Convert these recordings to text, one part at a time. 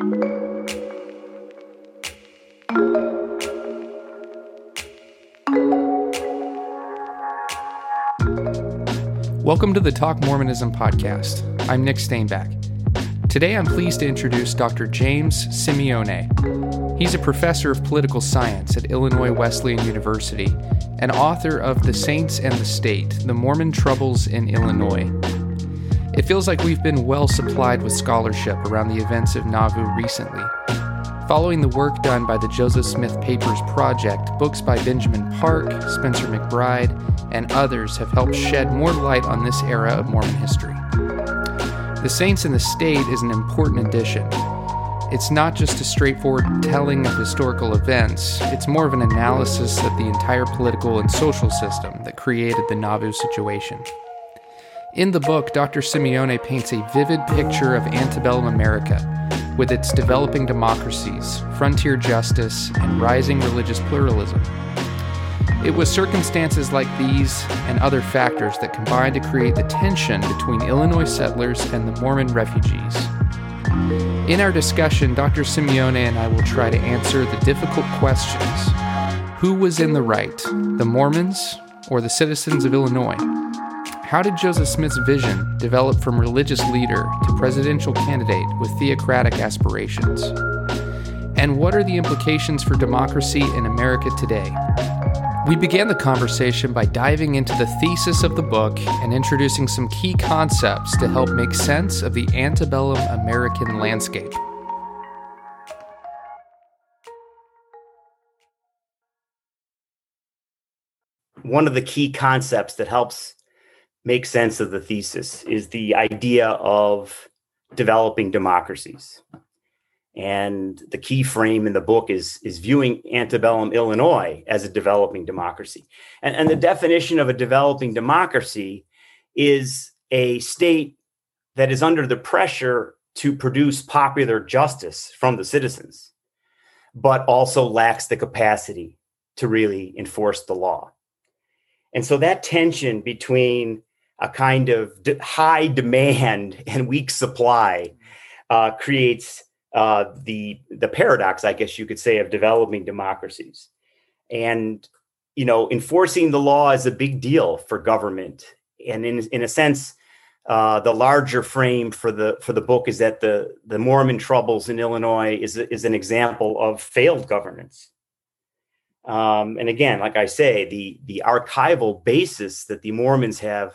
Welcome to the Talk Mormonism podcast. I'm Nick Stainback. Today I'm pleased to introduce Dr. James Simeone. He's a professor of political science at Illinois Wesleyan University and author of The Saints and the State The Mormon Troubles in Illinois. It feels like we've been well supplied with scholarship around the events of Nauvoo recently. Following the work done by the Joseph Smith Papers Project, books by Benjamin Park, Spencer McBride, and others have helped shed more light on this era of Mormon history. The Saints and the State is an important addition. It's not just a straightforward telling of historical events, it's more of an analysis of the entire political and social system that created the Nauvoo situation. In the book, Dr. Simeone paints a vivid picture of antebellum America, with its developing democracies, frontier justice, and rising religious pluralism. It was circumstances like these and other factors that combined to create the tension between Illinois settlers and the Mormon refugees. In our discussion, Dr. Simeone and I will try to answer the difficult questions Who was in the right, the Mormons or the citizens of Illinois? How did Joseph Smith's vision develop from religious leader to presidential candidate with theocratic aspirations? And what are the implications for democracy in America today? We began the conversation by diving into the thesis of the book and introducing some key concepts to help make sense of the antebellum American landscape. One of the key concepts that helps make sense of the thesis is the idea of developing democracies. And the key frame in the book is, is viewing antebellum Illinois as a developing democracy. And, and the definition of a developing democracy is a state that is under the pressure to produce popular justice from the citizens, but also lacks the capacity to really enforce the law. And so that tension between a kind of high demand and weak supply uh, creates uh, the the paradox, I guess you could say, of developing democracies. And you know, enforcing the law is a big deal for government. And in in a sense, uh, the larger frame for the for the book is that the the Mormon troubles in Illinois is is an example of failed governance. Um, and again, like I say, the the archival basis that the Mormons have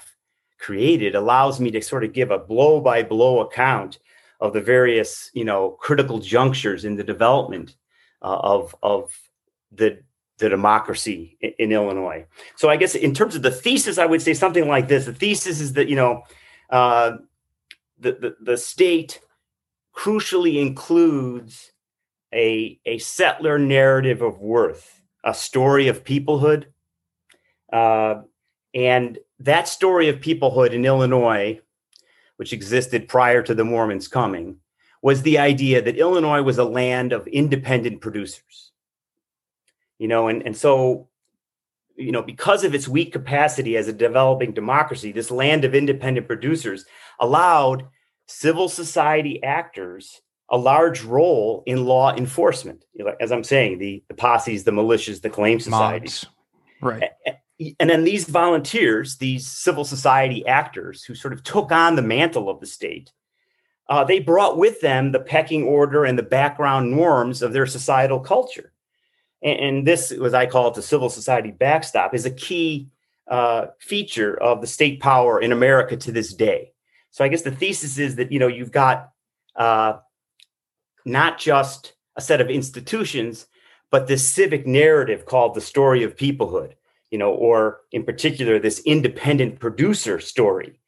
created allows me to sort of give a blow by blow account of the various you know critical junctures in the development uh, of of the the democracy in, in, Illinois. So I guess in terms of the thesis, I would say something like this: the thesis is that you know uh, the, the the state crucially includes a a settler narrative of worth, a story of peoplehood, uh, and that story of peoplehood in Illinois which existed prior to the Mormons coming, was the idea that Illinois was a land of independent producers. You know, and, and so, you know, because of its weak capacity as a developing democracy, this land of independent producers allowed civil society actors a large role in law enforcement. As I'm saying, the, the posses, the militias, the claim societies. Right and then these volunteers, these civil society actors who sort of took on the mantle of the state, uh, they brought with them the pecking order and the background norms of their societal culture. And, and this, as I call it, the civil society backstop, is a key uh, feature of the state power in America to this day. So I guess the thesis is that you know you've got uh, not just a set of institutions, but this civic narrative called the story of peoplehood you know, or in particular, this independent producer story,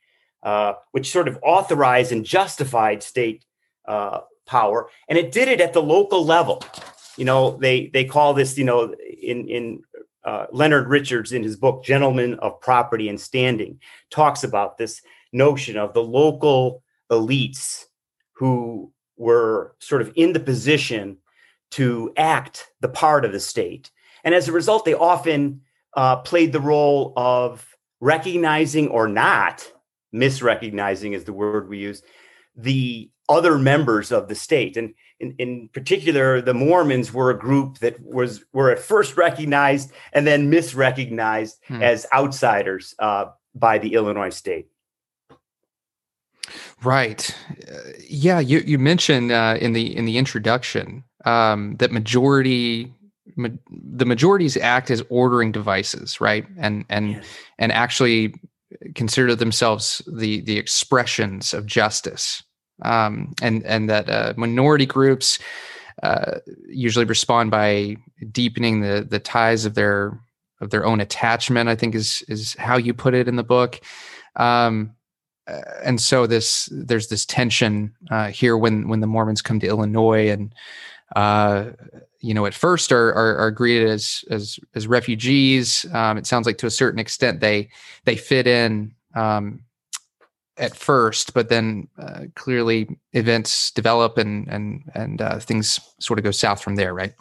uh, which sort of authorized and justified state uh, power, and it did it at the local level. You know, they they call this, you know, in in uh, Leonard Richards in his book Gentlemen of Property and Standing talks about this notion of the local elites who were sort of in the position to act the part of the state. And as a result, they often uh, played the role of recognizing or not misrecognizing is the word we use the other members of the state. And in, in particular, the Mormons were a group that was were at first recognized and then misrecognized hmm. as outsiders uh, by the Illinois state. Right. Uh, yeah, you you mentioned uh, in the in the introduction um, that majority ma- the majorities act as ordering devices, right? And and yes. and actually consider themselves the the expressions of justice um, and and that uh, minority groups uh, usually respond by deepening the the ties of their of their own attachment. I think is is how you put it in the book. Um, uh, and so this there's this tension uh, here when when the Mormons come to Illinois and uh, you know at first are, are, are greeted as as as refugees. Um, it sounds like to a certain extent they they fit in um, at first, but then uh, clearly events develop and and and uh, things sort of go south from there, right?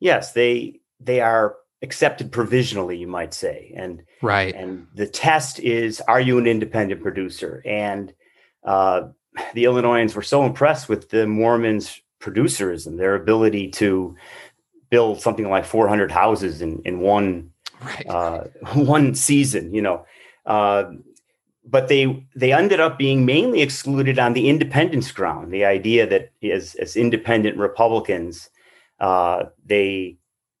Yes, they they are accepted provisionally, you might say, and right. And the test is: Are you an independent producer? And uh, the Illinoisans were so impressed with the Mormons' producerism, their ability to build something like 400 houses in in one right. uh, one season. You know, uh, but they they ended up being mainly excluded on the independence ground. The idea that as as independent Republicans, uh, they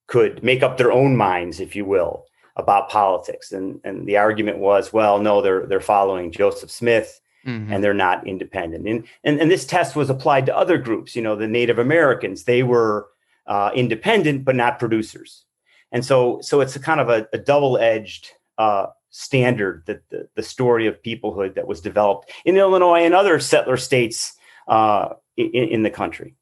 could make up their own minds, if you will, about politics. And and the argument was, well, no, they're they're following Joseph Smith. Mm-hmm. And they're not independent, and, and and this test was applied to other groups. You know, the Native Americans; they were uh, independent but not producers, and so so it's a kind of a, a double-edged uh, standard that the, the story of peoplehood that was developed in Illinois and other settler states uh, in, in, the country.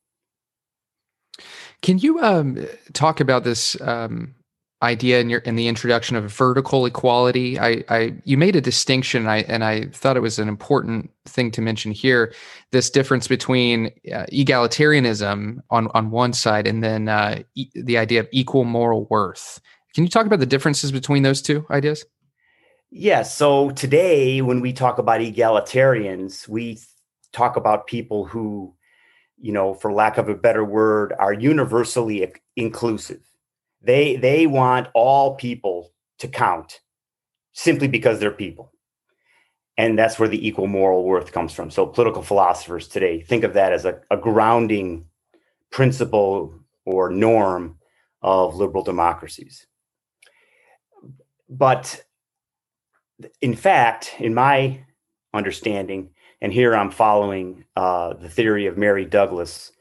Can you um, talk about this um, idea in your in the introduction of vertical equality? I, I you made a distinction, I, and I thought it was an important thing to mention here. This difference between uh, egalitarianism on on one side, and then uh, e- the idea of equal moral worth. Can you talk about the differences between those two ideas? Yes. So today, when we talk about egalitarians, we talk about people who, you know, for lack of a better word, are universally inclusive. They they want all people to count simply because they're people. And that's where the equal moral worth comes from. So political philosophers today think of that as a, a grounding principle or norm of liberal democracies. But in fact, in my understanding, and here I'm following uh, the theory of Mary Douglas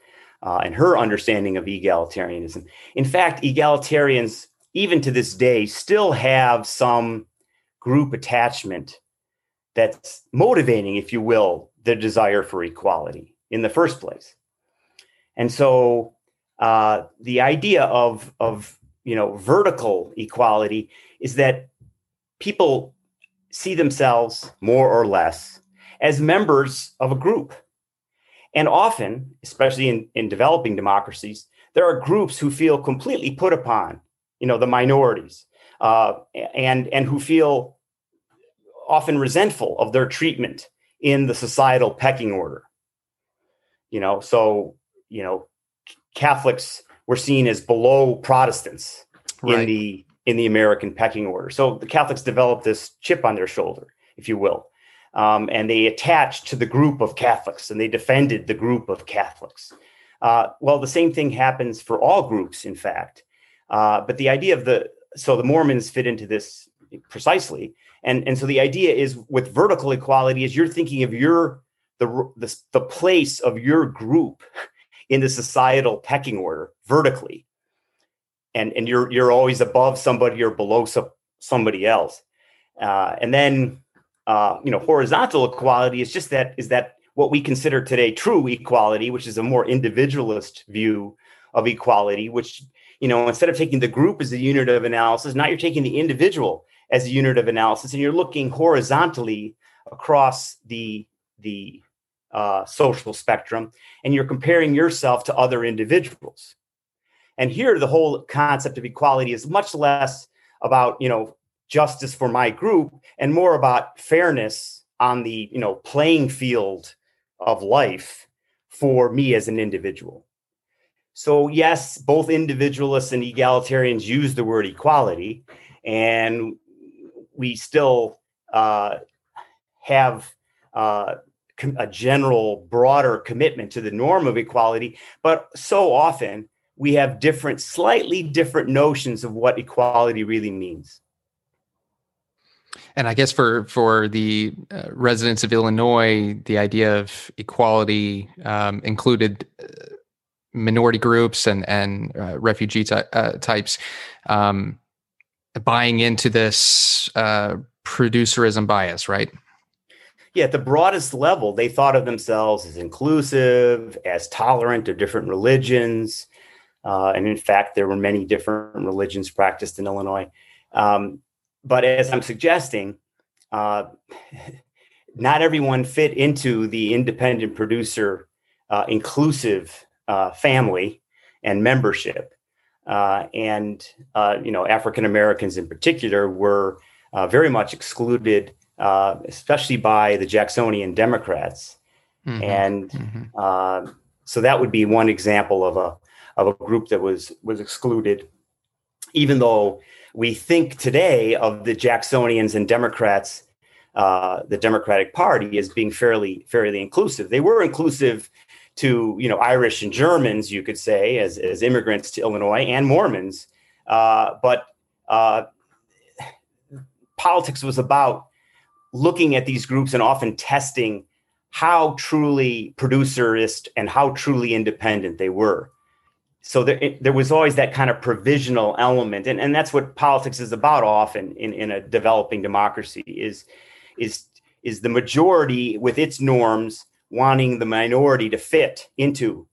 uh, and her understanding of egalitarianism. In fact, egalitarians, even to this day, still have some group attachment that's motivating, if you will, the desire for equality in the first place. And so uh, the idea of, of you know vertical equality is that people see themselves more or less as members of a group. And often, especially in, in developing democracies, there are groups who feel completely put upon, you know, the minorities, uh, and and who feel often resentful of their treatment in the societal pecking order. You know, so you know, Catholics were seen as below Protestants right. in the in the American pecking order. So the Catholics developed this chip on their shoulder, if you will. Um, and they attached to the group of Catholics and they defended the group of Catholics. Uh, well, the same thing happens for all groups, in fact. Uh, but the idea of the so the Mormons fit into this precisely, and and so the idea is with vertical equality is you're thinking of your the the, the place of your group in the societal pecking order vertically, and and you're you're always above somebody or below some, somebody else. Uh, and then uh, you know horizontal equality is just that is that what we consider today true equality, which is a more individualist view of equality, which you know instead of taking the group as a unit of analysis, now you're taking the individual as a unit of analysis, and you're looking horizontally across the the uh, social spectrum, and you're comparing yourself to other individuals. And here, the whole concept of equality is much less about, you know, justice for my group and more about fairness on the, you know, playing field of life for me as an individual. So, yes, both individualists and egalitarians use the word equality, and we still uh, have uh, a general, broader commitment to the norm of equality. But so often we have different, slightly different notions of what equality really means. And I guess for for the uh, residents of Illinois, the idea of equality um, included uh, minority groups and and uh, refugee ty- uh, types um, buying into this uh, producerism bias, right? Yeah, at the broadest level, they thought of themselves as inclusive, as tolerant of different religions, uh, and in fact, there were many different religions practiced in Illinois. Um, but as I'm suggesting, uh, not everyone fit into the independent producer uh, inclusive uh, family and membership. Uh, and uh, you know, African Americans in particular were uh, very much excluded, especially by the Jacksonian Democrats. Mm-hmm. And mm-hmm. so that would be one example of a of a group that was was excluded, even though we think today of the Jacksonians and Democrats, uh, the Democratic Party, as being fairly fairly inclusive. They were inclusive to you know Irish and Germans, you could say, as as immigrants to Illinois and Mormons, uh, but uh, politics was about looking at these groups and often testing how truly producerist and how truly independent they were so there, it, there was always that kind of provisional element and, and that's what politics is about often in, in a developing democracy is is is the majority with its norms wanting the minority to fit into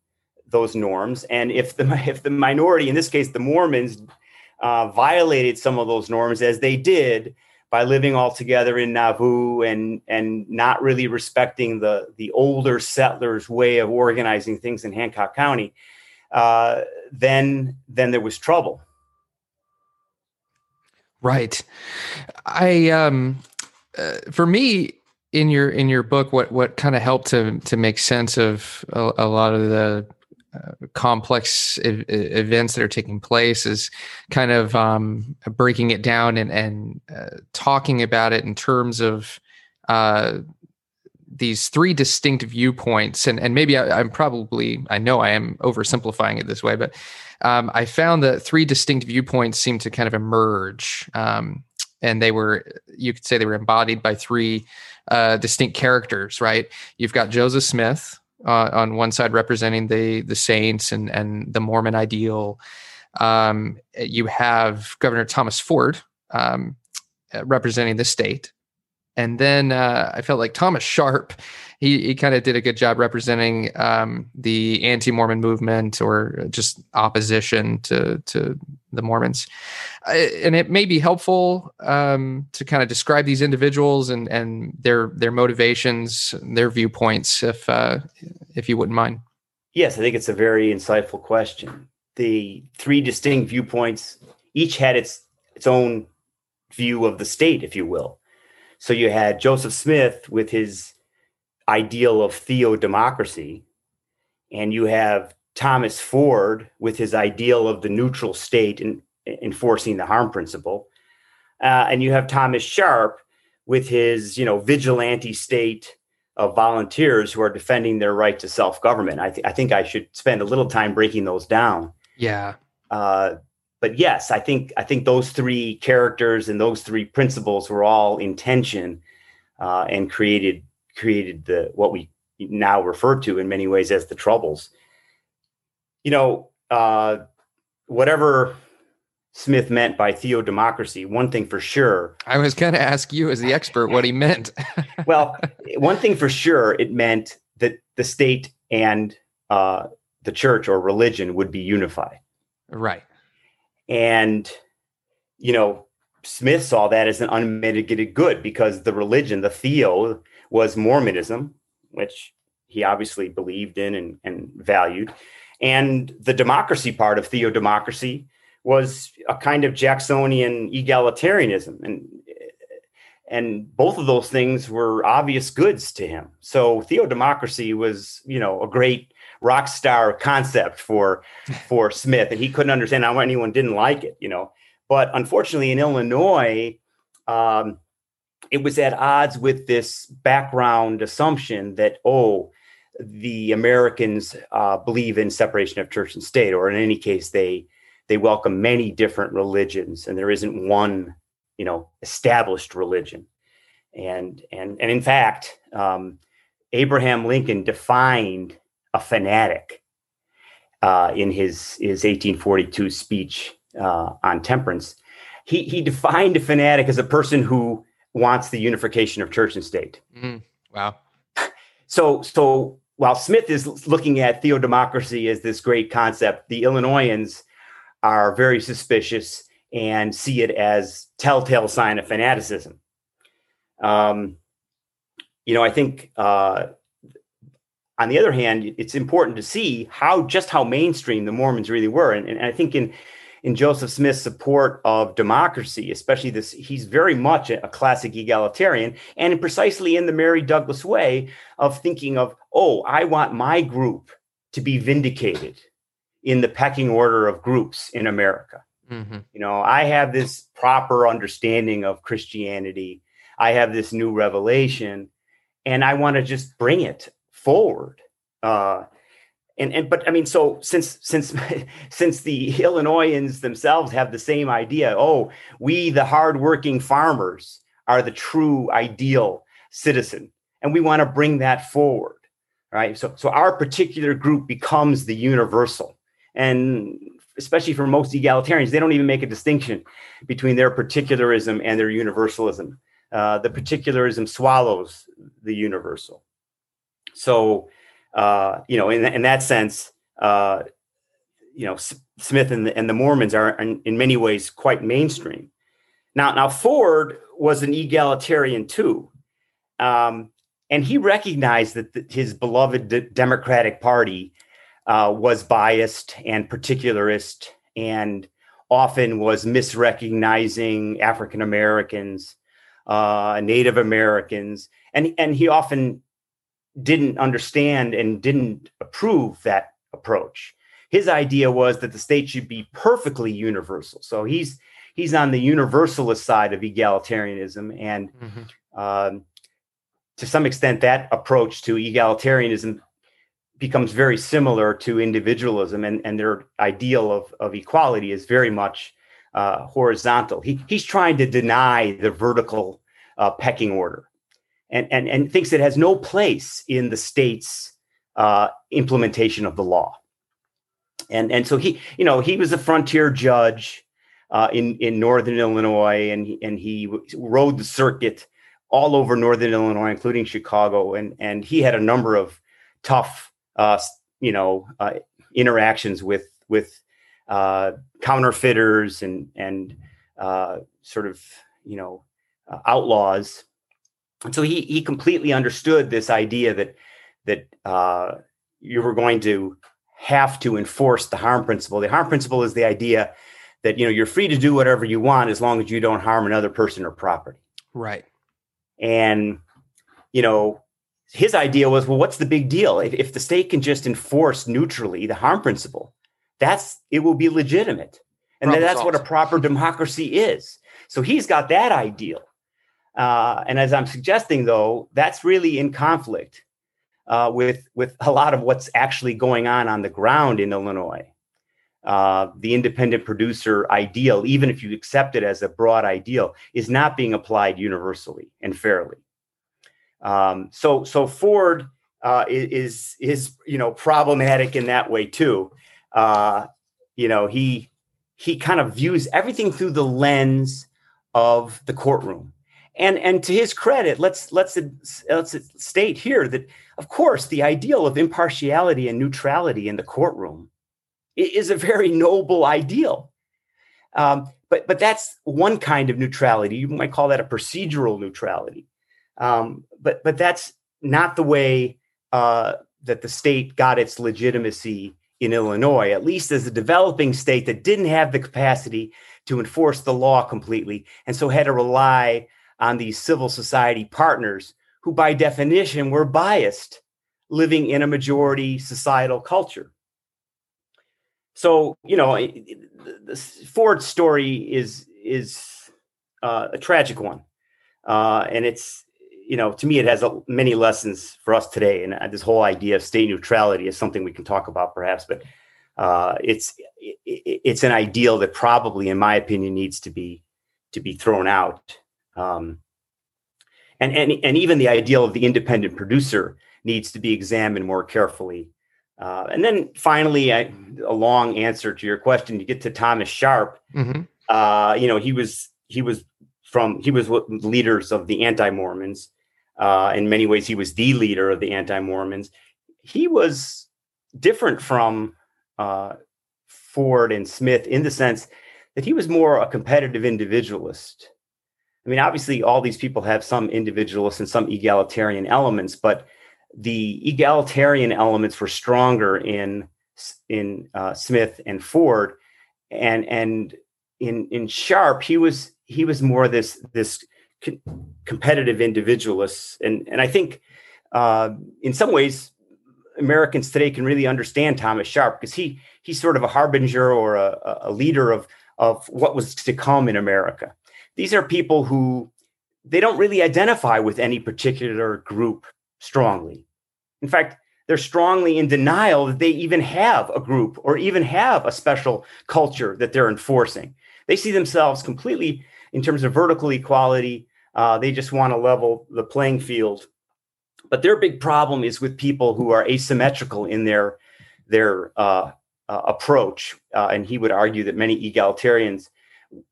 those norms. And if the if the minority in this case the mormons uh, violated some of those norms as they did by living all together in Nauvoo and and not really respecting the the older settlers way of organizing things in Hancock County uh, then then there was trouble. Right. I um uh, for me in your in your book what what kind of helped to to make sense of a, a lot of the uh, complex e- events that are taking place is kind of um, breaking it down and and uh, talking about it in terms of uh, these three distinct viewpoints, and and maybe I, am probably I know I am oversimplifying it this way, but um, I found that three distinct viewpoints seem to kind of emerge, um, and they were you could say they were embodied by three uh, distinct characters, right? You've got Joseph Smith uh, on one side representing the the saints and and the Mormon ideal. Um, you have Governor Thomas Ford um, representing the state and then uh, I felt like Thomas Sharp, he, he kind of did a good job representing um, the anti-Mormon movement or just opposition to to the Mormons. and it may be helpful um, to kind of describe these individuals and and their their motivations, their viewpoints, if uh, if you wouldn't mind. Yes, I think it's a very insightful question. The three distinct viewpoints each had its its own view of the state, if you will so you had Joseph Smith with his ideal of theodemocracy, and you have Thomas Ford with his ideal of the neutral state and enforcing the harm principle. Uh, and you have Thomas Sharp with his, you know, vigilante state of volunteers who are defending their right to self-government. I, th- I think I should spend a little time breaking those down. Yeah. Uh, but yes, I think I think those three characters and those three principles were all intention uh, and created created the what we now refer to in many ways as the troubles. You know, uh, whatever Smith meant by theodemocracy, one thing for sure. I was going to ask you, as the expert, what he meant. well, one thing for sure, it meant that the state and uh, the church or religion would be unified. Right. And, you know, Smith saw that as an unmitigated good because the religion, the theo, was Mormonism, which he obviously believed in and, and valued. And the democracy part of theodemocracy was a kind of Jacksonian egalitarianism. And and both of those things were obvious goods to him. So theodemocracy was, you know, a great rock star concept for for Smith, and he couldn't understand how anyone didn't like it, you know. But unfortunately, in Illinois, um, it was at odds with this background assumption that oh, the Americans uh, believe in separation of church and state, or in any case, they they welcome many different religions, and there isn't one you know established religion and and and in fact um, abraham lincoln defined a fanatic uh, in his his 1842 speech uh, on temperance. He he defined a fanatic as a person who wants the unification of church and state. Mm, wow. So so while smith is looking at theodemocracy as this great concept the illinoisans are very suspicious and see it as telltale sign of fanaticism. Um, you know, I think uh, on the other hand, it's important to see how just how mainstream the Mormons really were, and, and I think in in Joseph Smith's support of democracy, especially this, he's very much a, classic egalitarian, and precisely in the Mary Douglas way of thinking of, oh, I want my group to be vindicated in the pecking order of groups in America. Mm-hmm. You know, I have this proper understanding of Christianity. I have this new revelation, and I want to just bring it forward. Uh, and and but I mean, so since since since the Illinoisans themselves have the same idea, oh, we the hardworking farmers are the true ideal citizen, and we want to bring that forward, right? So so our particular group becomes the universal, and especially for most egalitarians, they don't even make a distinction between their particularism and their universalism. Uh, the particularism swallows the universal. So, uh, you know, in, in that sense, uh, you know, S- Smith and the, and the Mormons are in, in, many ways quite mainstream. Now, now Ford was an egalitarian too, um, and he recognized that the, his beloved Democratic Party uh, was biased and particularist and often was misrecognizing African Americans, uh, Native Americans, and and he often didn't understand and didn't approve that approach. His idea was that the state should be perfectly universal. So he's he's on the universalist side of egalitarianism, and mm-hmm. um, to some extent, that approach to egalitarianism becomes very similar to individualism and, and their ideal of, of equality is very much uh, horizontal. He, he's trying to deny the vertical uh, pecking order and, and, and thinks it has no place in the state's uh, implementation of the law. And, and so he, you know, he was a frontier judge uh, in, in Northern Illinois and and he rode the circuit all over Northern Illinois, including Chicago. And, and he had a number of tough uh, you know uh, interactions with with uh, counterfeiters and and uh, sort of you know outlaws. And so he he completely understood this idea that that uh, you were going to have to enforce the harm principle. The harm principle is the idea that you know you're free to do whatever you want as long as you don't harm another person or property. Right. And you know his idea was, well, what's the big deal? If, if the state can just enforce neutrally the harm principle, that's it will be legitimate. And that's what a proper democracy is. So he's got that ideal. Uh, and as I'm suggesting, though, that's really in conflict uh, with with a lot of what's actually going on on the ground in Illinois. Uh, the independent producer ideal, even if you accept it as a broad ideal, is not being applied universally and fairly. Um, so so Ford uh, is is you know problematic in that way too. Uh, you know he he kind of views everything through the lens of the courtroom. And and to his credit, let's let's let's state here that of course the ideal of impartiality and neutrality in the courtroom is a very noble ideal. Um, but but that's one kind of neutrality. You might call that a procedural neutrality. Um, but but that's not the way uh, that the state got its legitimacy in Illinois, at least as a developing state that didn't have the capacity to enforce the law completely, and so had to rely on these civil society partners who, by definition, were biased living in a majority societal culture. So, you know, the Ford story is is uh, a tragic one, uh, and it's you know to me it has a, many lessons for us today. And uh, this whole idea of state neutrality is something we can talk about perhaps, but uh, it's it, it's an ideal that probably, in my opinion, needs to be to be thrown out. Um, and, and and even the ideal of the independent producer needs to be examined more carefully. Uh, and then finally, I, a long answer to your question. You get to Thomas Sharp. Mm-hmm. Uh, you know, he was he was from he was leaders of the anti-Mormons. Uh, in many ways, he was the leader of the anti-Mormons. He was different from uh, Ford and Smith in the sense that he was more a competitive individualist. I mean, obviously, all these people have some individualist and some egalitarian elements, but the egalitarian elements were stronger in in uh, Smith and Ford, and and in in Sharp he was he was more this this co- competitive individualist, and and I think uh, in some ways Americans today can really understand Thomas Sharp because he he's sort of a harbinger or a, a leader of of what was to come in America. These are people who they don't really identify with any particular group strongly. In fact, they're strongly in denial that they even have a group or even have a special culture that they're enforcing. They see themselves completely in terms of vertical equality. Uh, they just want to level the playing field. But their big problem is with people who are asymmetrical in their their uh, uh, approach. Uh, and he would argue that many egalitarians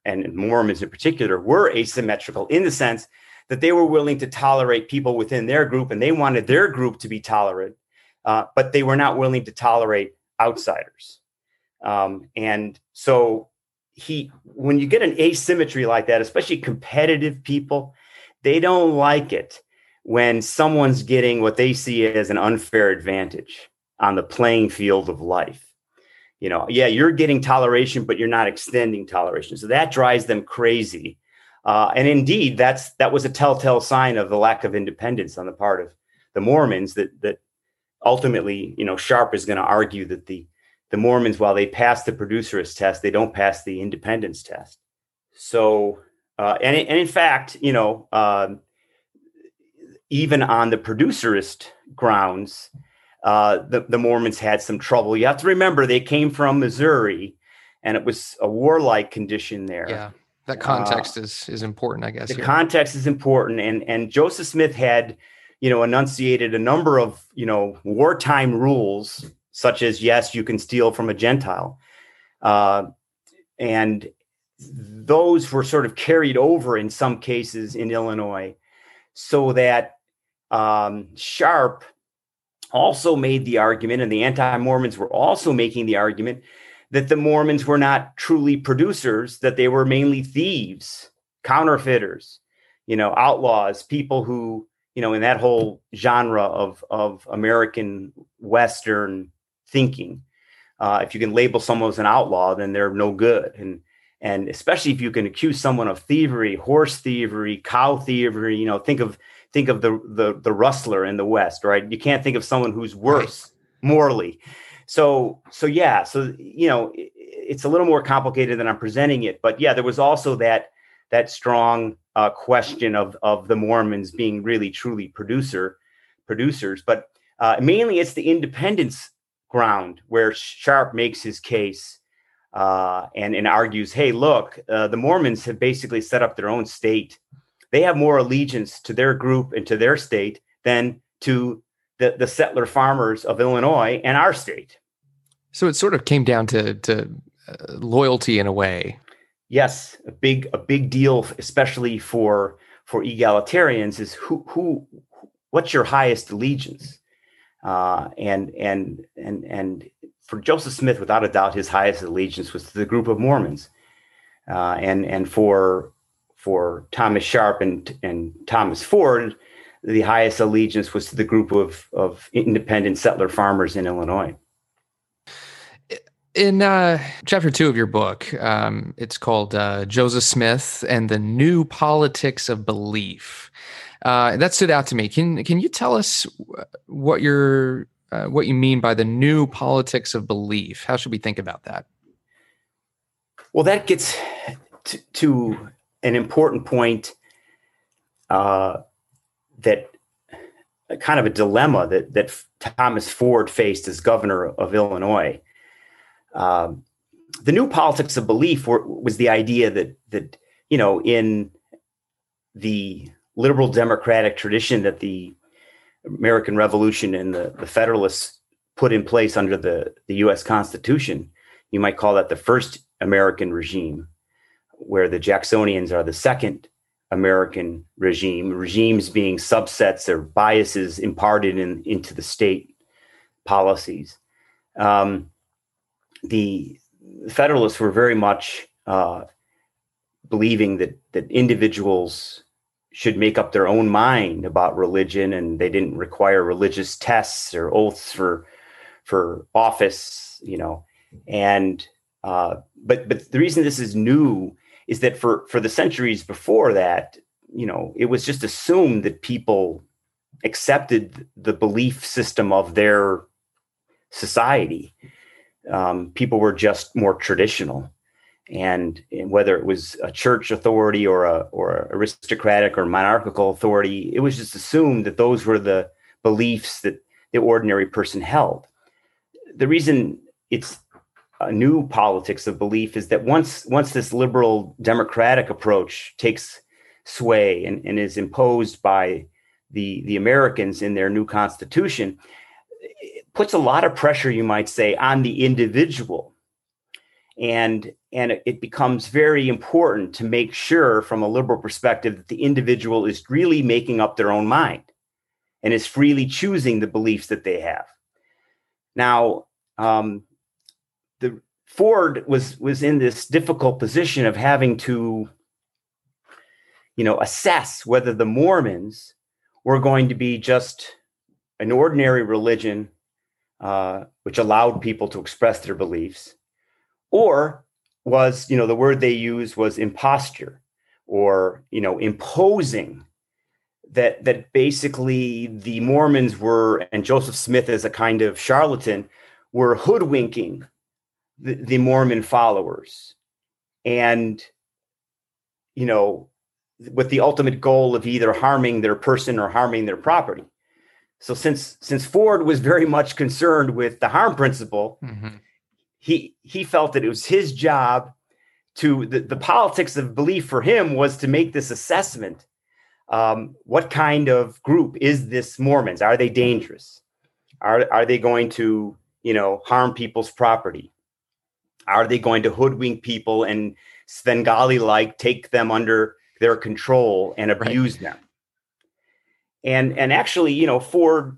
and Mormons in particular were asymmetrical in the sense that they were willing to tolerate people within their group and they wanted their group to be tolerant, uh, but they were not willing to tolerate outsiders. Um, and so he, when you get an asymmetry like that, especially competitive people, they don't like it when someone's getting what they see as an unfair advantage on the playing field of life you know, yeah, you're getting toleration, but you're not extending toleration. So that drives them crazy. Uh, and indeed, that's that was a telltale sign of the lack of independence on the part of the Mormons. That that ultimately, you know, Sharp is going to argue that the the Mormons, while they pass the producerist test, they don't pass the independence test. So, uh, and and in fact, you know, uh, even on the producerist grounds, uh, the, the Mormons had some trouble. You have to remember they came from Missouri and it was a warlike condition there. Yeah. That context uh, is is important, I guess. The here. context is important. And and Joseph Smith had, you know, enunciated a number of, you know, wartime rules, such as yes, you can steal from a Gentile. Uh, and those were sort of carried over in some cases in Illinois, so that um, Sharp also made the argument, and the anti Mormons were also making the argument that the Mormons were not truly producers, that they were mainly thieves, counterfeiters, you know, outlaws, people who, you know, in that whole genre of, of American Western thinking. Uh, if you can label someone as an outlaw, then they're no good. And and especially if you can accuse someone of thievery, horse thievery, cow thievery, you know, think of think of the the the rustler in the West, right? You can't think of someone who's worse right. morally. So so yeah, so you know, it, it's a little more complicated than I'm presenting it, but yeah, there was also that that strong uh, question of of the Mormons being really truly producer producers, but uh, mainly it's the independence ground where Sharp makes his case uh, and and argues, hey, look, uh, the Mormons have basically set up their own state they have more allegiance to their group and to their state than to the, the settler farmers of Illinois and our state. So it sort of came down to, to uh, loyalty in a way. Yes, a big a big deal, especially for for egalitarians, is who who what's your highest allegiance, uh, and and and and for Joseph Smith, without a doubt, his highest allegiance was to the group of Mormons, uh, and and for for Thomas Sharp and, and Thomas Ford, the highest allegiance was to the group of, of independent settler farmers in Illinois. in uh, chapter two of your book, um, it's called uh, Joseph Smith and the New Politics of Belief. Uh, that stood out to me. Can can you tell us what your uh, what you mean by the new politics of belief? How should we think about that? Well, that gets to, to an important point uh, that kind of a dilemma that that Thomas Ford faced as governor of Illinois. Um, the new politics of belief were, was the idea that that you know in the liberal democratic tradition that the American Revolution and the, the Federalists put in place under the, the U.S. Constitution, you might call that the first American regime, where the Jacksonians are the second American regime, regimes being subsets or biases imparted in, into the state policies. Um, the Federalists were very much uh, believing that that individuals should make up their own mind about religion, and they didn't require religious tests or oaths for for office, you know. And uh, but but the reason this is new is that for for the centuries before that, you know, it was just assumed that people accepted the belief system of their society. Um, people were just more traditional, and, whether it was a church authority or a or aristocratic or monarchical authority, it was just assumed that those were the beliefs that the ordinary person held. The reason it's a new politics of belief is that once once this liberal democratic approach takes sway and, and is imposed by the the Americans in their new constitution, it puts a lot of pressure, you might say, on the individual. And and it becomes very important to make sure from a liberal perspective that the individual is really making up their own mind and is freely choosing the beliefs that they have. Now, um, Ford was was in this difficult position of having to, you know, assess whether the Mormons were going to be just an ordinary religion, uh, which allowed people to express their beliefs, or was, you know, the word they used was imposture, or you know, imposing that that basically the Mormons were, and Joseph Smith as a kind of charlatan, were hoodwinking the, the Mormon followers, and you know, with the ultimate goal of either harming their person or harming their property. So since since Ford was very much concerned with the harm principle, mm-hmm. he he felt that it was his job to the, the politics of belief for him was to make this assessment. Um, what kind of group is this Mormons? Are they dangerous? Are are they going to you know harm people's property? Are they going to hoodwink people and Svengali like take them under their control and abuse right. them? And and actually, you know, Ford,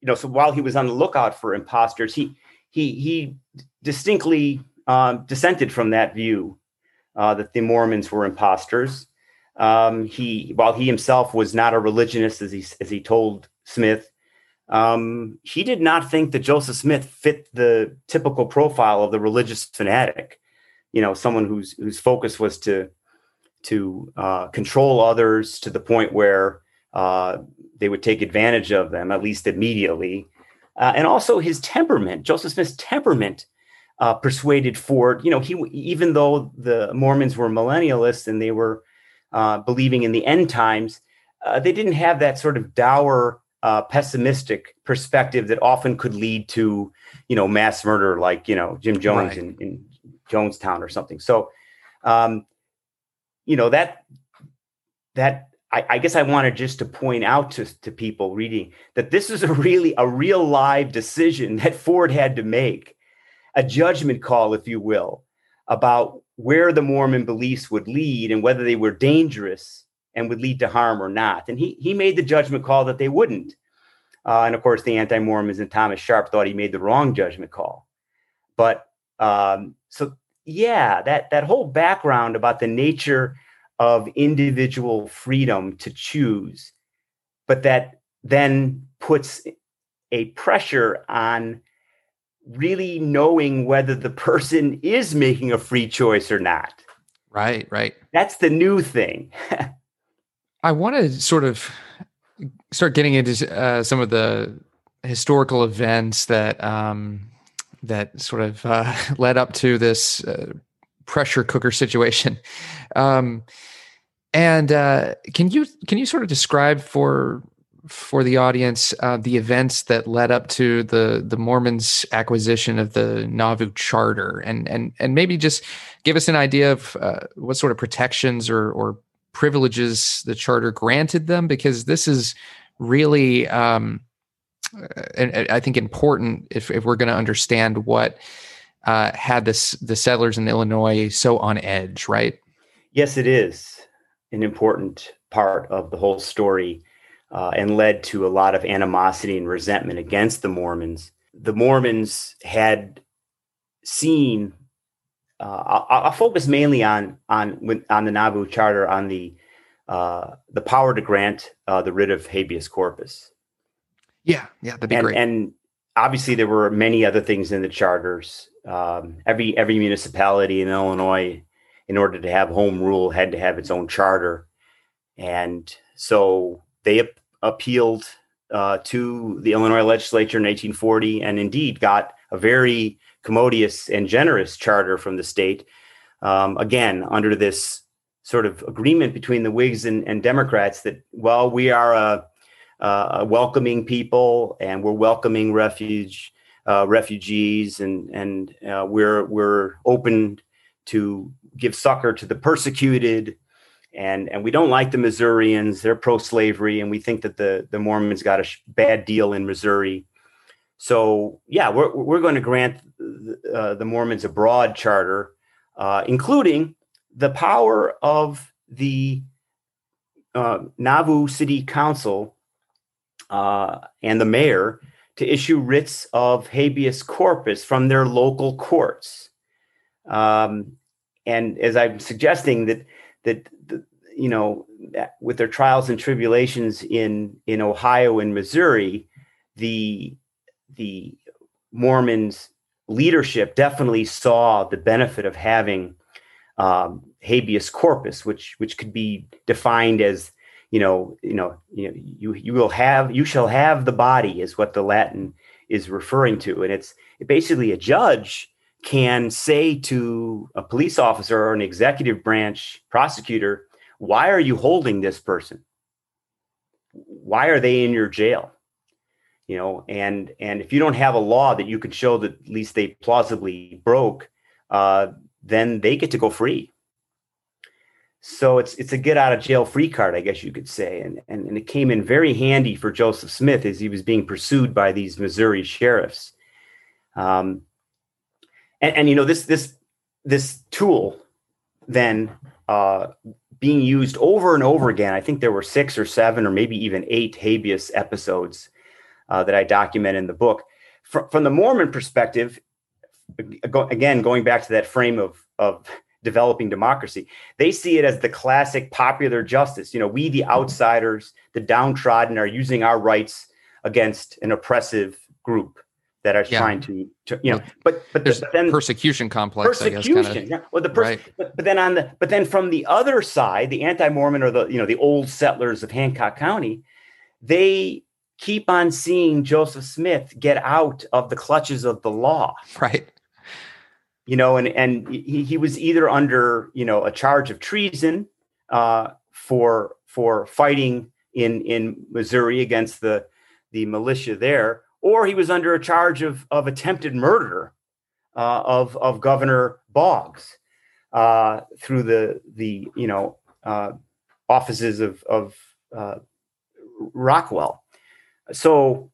you know, so while he was on the lookout for imposters, he he he distinctly um, dissented from that view uh, that the Mormons were imposters. Um, he, while he himself was not a religionist, as he as he told Smith, um, he did not think that Joseph Smith fit the typical profile of the religious fanatic. You know, someone whose whose focus was to to uh, control others to the point where uh, they would take advantage of them, at least immediately, uh, and also his temperament. Joseph Smith's temperament uh, persuaded Ford. You know, he even though the Mormons were millennialists and they were uh, believing in the end times, uh, they didn't have that sort of dour uh, pessimistic perspective that often could lead to, you know, mass murder like, you know, Jim Jones right. in, in Jonestown or something. So, um, you know, that, that, I, I guess I wanted just to point out to, to people reading that this is a really, a real live decision that Ford had to make, a judgment call, if you will, about where the Mormon beliefs would lead and whether they were dangerous and would lead to harm or not. And he he made the judgment call that they wouldn't. Uh, and of course, the anti-Mormons and Thomas Sharp thought he made the wrong judgment call. But um, so yeah, that that whole background about the nature of individual freedom to choose, but that then puts a pressure on really knowing whether the person is making a free choice or not. Right, right. That's the new thing. I want to sort of start getting into uh, some of the historical events that um, that sort of uh, led up to this uh, pressure cooker situation. Um, and uh, can you can you sort of describe for for the audience uh, the events that led up to the the Mormons' acquisition of the Nauvoo Charter, and and and maybe just give us an idea of uh, what sort of protections or or privileges the charter granted them, because this is really, um, and I think important if if we're going to understand what uh, had this the settlers in Illinois so on edge, right? Yes, it is an important part of the whole story uh, and led to a lot of animosity and resentment against the Mormons. The Mormons had seen. Uh, I'll, I'll, focus mainly on on on the Nauvoo Charter, on the uh, the power to grant uh, the writ of habeas corpus. Yeah, yeah, that'd be and, great. And obviously, there were many other things in the charters. Um, every every municipality in Illinois, in order to have home rule, had to have its own charter, and so they appealed uh, to the Illinois legislature in 1840 and indeed got a very commodious and generous charter from the state. Um, again, under this sort of agreement between the Whigs and, and Democrats that, well, we are a, a, welcoming people and we're welcoming refuge uh, refugees and and uh, we're we're open to give succor to the persecuted and and we don't like the Missourians. They're pro-slavery, and we think that the the Mormons got a sh- bad deal in Missouri. So yeah, we're we're going to grant uh, the Mormons a broad charter, uh, including the power of the uh, Nauvoo City Council and the mayor to issue writs of habeas corpus from their local courts. Um, and as I'm suggesting that that you know with their trials and tribulations in in Ohio and Missouri, the the Mormons leadership definitely saw the benefit of having um, habeas corpus, which which could be defined as you know you know you know, you you will have you shall have the body is what the Latin is referring to, and it's basically a judge can say to a police officer or an executive branch prosecutor, why are you holding this person? Why are they in your jail? You know, and and if you don't have a law that you can show that at least they plausibly broke, uh, then they get to go free. So it's it's a get out of jail free card, I guess you could say, and and, and it came in very handy for Joseph Smith as he was being pursued by these Missouri sheriffs. Um, and, and you know this this this tool then uh, being used over and over again. I think there were six or seven or maybe even eight habeas episodes uh, that I document in the book. From, from the Mormon perspective, again going back to that frame of of developing democracy they see it as the classic popular justice you know we the outsiders the downtrodden are using our rights against an oppressive group that are yeah. trying to, to, you know, but but, there's the, then persecution complex. Persecution, I guess, kinda, yeah. Well, the pers- right. but, but then on the but then from the other side, the anti-Mormon or the you know the old settlers of Hancock County, they keep on seeing Joseph Smith get out of the clutches of the law. Right. You know, and and he, he was either under you know a charge of treason uh, for for fighting in in Missouri against the the militia there or he was under a charge of, of attempted murder uh, of, of Governor Boggs uh, through the, the you know, uh, offices of, of uh, Rockwell. So,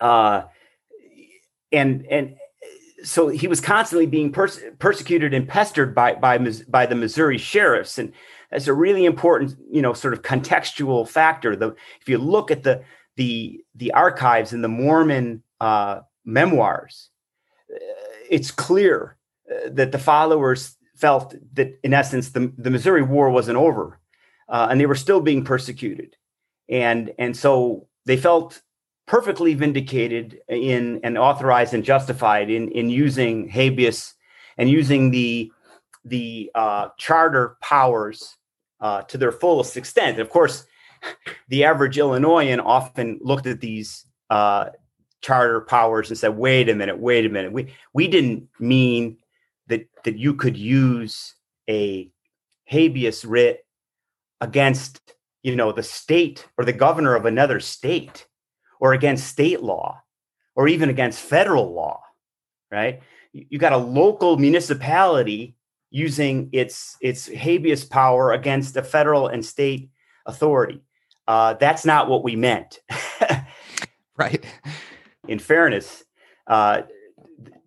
uh, and, and so he was constantly being pers- persecuted and pestered by, by, by the Missouri sheriffs. And that's a really important, you know, sort of contextual factor. The, if you look at the, the the archives and the Mormon uh, memoirs, uh, it's clear uh, that the followers felt that, in essence, the, the Missouri War wasn't over, uh, and they were still being persecuted, and and so they felt perfectly vindicated in and authorized and justified in in using habeas and using the the uh, charter powers uh, to their fullest extent. And Of course, the average Illinoisan often looked at these uh, charter powers and said, "Wait a minute, wait a minute. We we didn't mean that that you could use a habeas writ against you know the state or the governor of another state or against state law or even against federal law right? You got a local municipality using its its habeas power against a federal and state authority. Uh, that's not what we meant. Right. In fairness uh,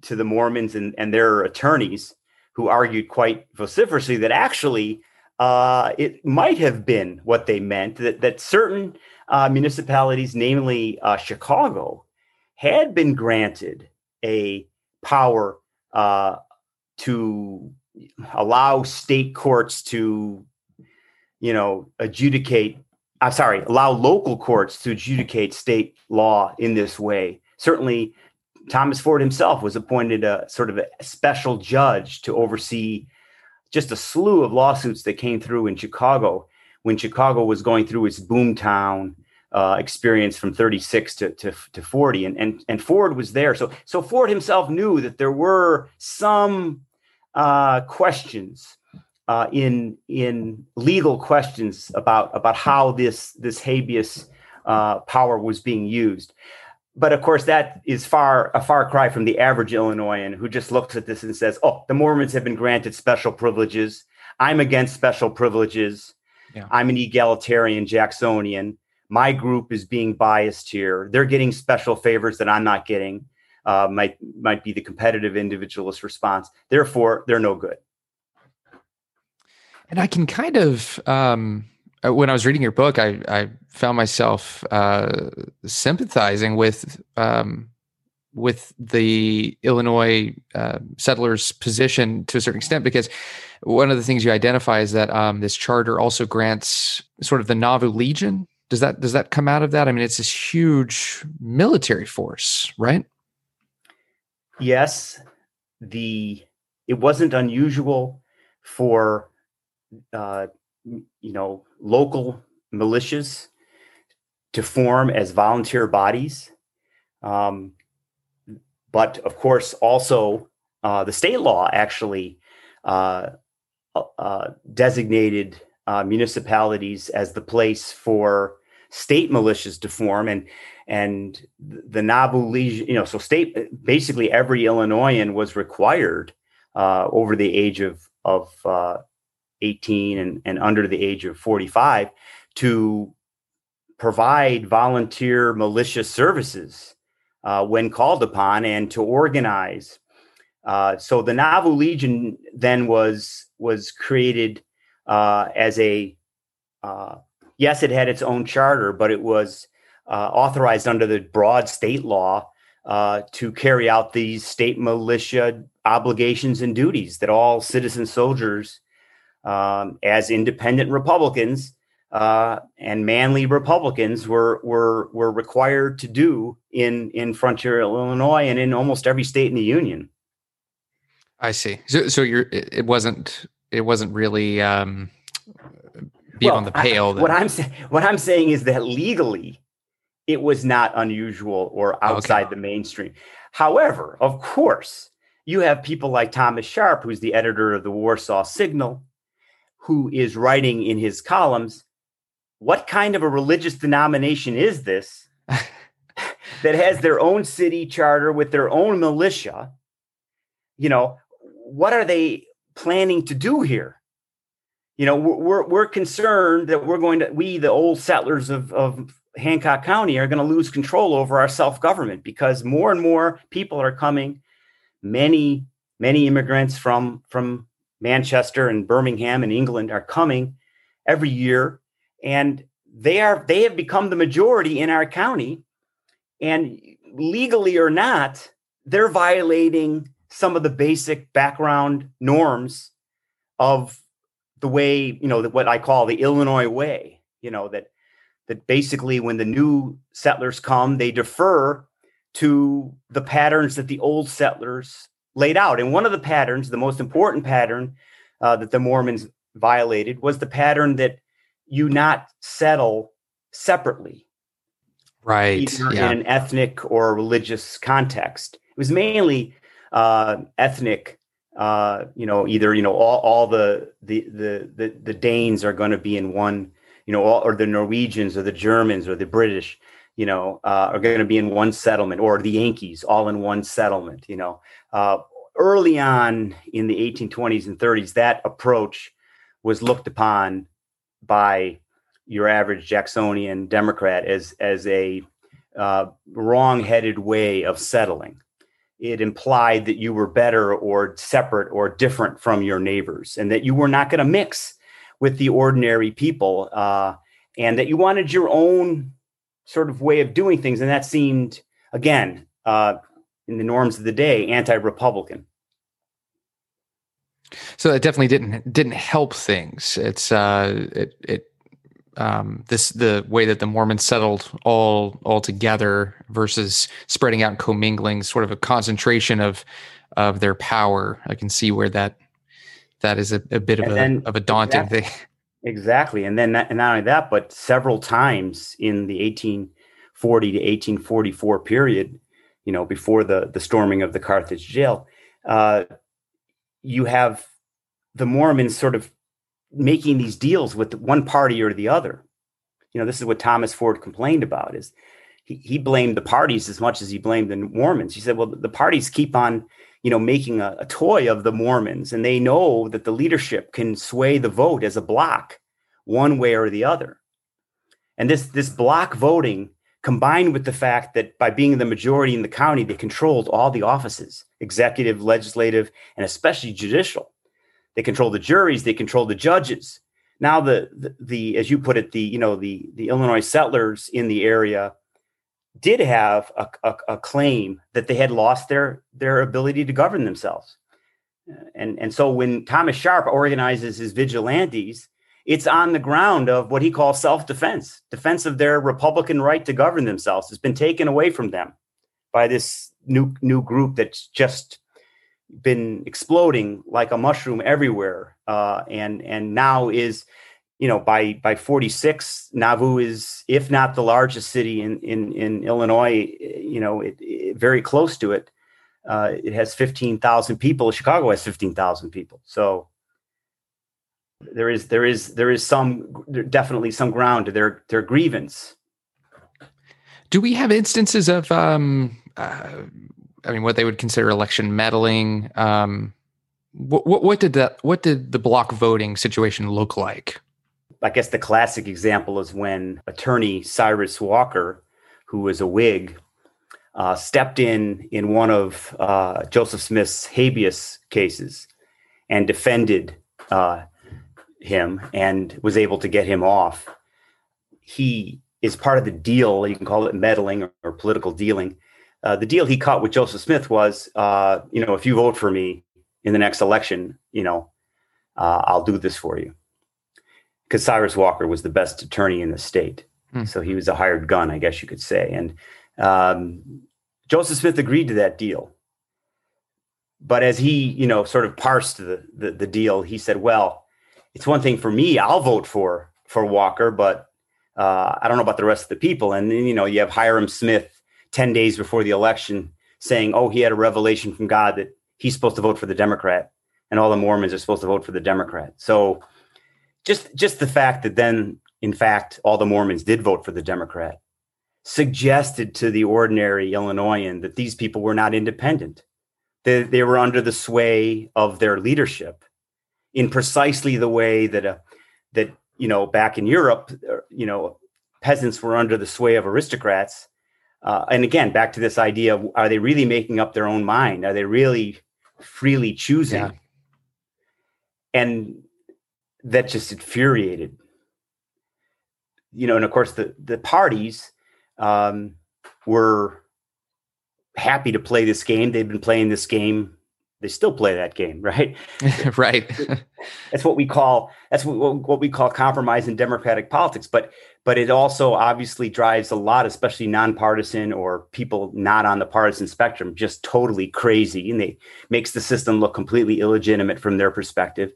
to the mormons and, and their attorneys who argued quite vociferously that actually uh, it might have been what they meant that, that certain uh, municipalities, namely uh, Chicago, had been granted a power uh, to allow state courts to, you know, adjudicate. I'm sorry, allow local courts to adjudicate state law in this way. Certainly, Thomas Ford himself was appointed a sort of a special judge to oversee just a slew of lawsuits that came through in Chicago when Chicago was going through its boomtown uh, experience from 36 to, to, to 40 and, and, and Ford was there. So, so Ford himself knew that there were some uh, questions uh, in, in legal questions about, about how this, this habeas uh, power was being used but of course, that is far a far cry from the average Illinoisan who just looks at this and says, "Oh, the Mormons have been granted special privileges. I'm against special privileges. Yeah. I'm an egalitarian Jacksonian. My group is being biased here. They're getting special favors that I'm not getting." Uh, might might be the competitive individualist response. Therefore, they're no good. And I can kind of um, when I was reading your book, I, I found myself uh, sympathizing with um, with the Illinois uh, settlers' position to a certain extent because one of the things you identify is that um, this charter also grants sort of the Nauvoo Legion. Does that does that come out of that? I mean, it's this huge military force, right? Yes, the it wasn't unusual for uh, you know, local militias to form as volunteer bodies. Um, but of course, also uh, the state law actually uh, uh, designated uh, municipalities as the place for state militias to form, and and the Nauvoo Legion, you know, so state basically every Illinoisan was required uh, over the age of of uh, 18 and, and under the age of 45 to provide volunteer militia services uh, when called upon and to organize. Uh, so the Nauvoo Legion then was was created uh, as a uh, yes, it had its own charter, but it was uh, authorized under the broad state law uh, to carry out these state militia obligations and duties that all citizen soldiers um, as independent Republicans uh, and manly Republicans were were were required to do in in frontier Illinois and in almost every state in the union. I see. So, so you're it wasn't it wasn't really um, beyond well, the pale. I, what I'm saying what I'm saying is that legally, it was not unusual or outside okay. the mainstream. However, of course, you have people like Thomas Sharp, who's the editor of the Warsaw Signal, who is writing in his columns, what kind of a religious denomination is this that has their own city charter with their own militia? You know, what are they planning to do here? You know, we're we're concerned that we're going to we the old settlers of of Hancock County are going to lose control over our self government because more and more people are coming. Many many immigrants from from Manchester and Birmingham and England are coming every year, and they are they have become the majority in our county, and legally or not, they're violating some of the basic background norms of the way you know what I call the Illinois way. You know that that basically when the new settlers come, they defer to the patterns that the old settlers laid out. And one of the patterns, the most important pattern uh, that the Mormons violated, was the pattern that you not settle separately. Right. Yeah. In an ethnic or religious context. It was mainly uh, ethnic. Uh, you know, either you know all, all the, the the the the Danes are going to be in one, you know, all, or the Norwegians or the Germans or the British, you know, uh, are going to be in one settlement, or the Yankees all in one settlement. You know, uh, early on in the 1820s and 30s, that approach was looked upon by your average Jacksonian Democrat as as a uh, wrong-headed way of settling. It implied that you were better or separate or different from your neighbors, and that you were not going to mix with the ordinary people, uh, and that you wanted your own sort of way of doing things. And that seemed, again, uh, in the norms of the day, anti-republican. So it definitely didn't didn't help things. It's uh, it it um, this the way that the Mormons settled all all together versus spreading out and commingling, sort of a concentration of of their power. I can see where that that is a, a bit of and a of a daunting exactly, thing. Exactly, and then and not only that, but several times in the 1840 to 1844 period, you know, before the the storming of the Carthage jail, uh, you have the Mormons sort of making these deals with one party or the other. You know, this is what Thomas Ford complained about is he, he blamed the parties as much as he blamed the Mormons. He said, well, the parties keep on, you know, making a, a toy of the Mormons and they know that the leadership can sway the vote as a block one way or the other. And this, this block voting combined with the fact that by being the majority in the county, they controlled all the offices, executive, legislative, and especially judicial they control the juries. They control the judges. Now the, the, the as you put it, the you know the the Illinois settlers in the area did have a, a, a claim that they had lost their their ability to govern themselves. And and so when Thomas Sharp organizes his vigilantes, it's on the ground of what he calls self-defense, defense of their Republican right to govern themselves has been taken away from them by this new new group that's just been exploding like a mushroom everywhere, uh, and and now is, you know, by by 46, Nauvoo is if not the largest city in in in Illinois, you know, it, it very close to it. Uh, it has 15,000 people. Chicago has 15,000 people. So there is there is there is some definitely some ground to their their grievance. Do we have instances of um, uh, I mean, what they would consider election meddling. Um, what, what, what did that? What did the block voting situation look like? I guess the classic example is when attorney Cyrus Walker, who was a Whig, uh, stepped in in one of uh, Joseph Smith's habeas cases and defended uh, him and was able to get him off. He is part of the deal. You can call it meddling or, or political dealing uh, the deal he caught with Joseph Smith was, uh, you know, if you vote for me in the next election, you know, uh, I'll do this for you. Because Cyrus Walker was the best attorney in the state, hmm. so he was a hired gun, I guess you could say. And um, Joseph Smith agreed to that deal. But as he, you know, sort of parsed the, the the deal, he said, "Well, it's one thing for me. I'll vote for for Walker, but uh, I don't know about the rest of the people." And then, you know, you have Hyrum Smith 10 days before the election saying, oh, he had a revelation from God that he's supposed to vote for the Democrat and all the Mormons are supposed to vote for the Democrat. So just just the fact that then, in fact, all the Mormons did vote for the Democrat suggested to the ordinary Illinoisan that these people were not independent. They, they were under the sway of their leadership in precisely the way that a, that you know back in Europe, uh, you know, peasants were under the sway of aristocrats uh, and again, back to this idea of are they really making up their own mind? Are they really freely choosing? Yeah. And that just infuriated. You know, and of course, the, the parties um, were happy to play this game. They've been playing this game they still play that game, right? right. that's what we call that's what, what we call compromise in democratic politics. But but it also obviously drives a lot, especially nonpartisan or people not on the partisan spectrum, just totally crazy, and they makes the system look completely illegitimate from their perspective.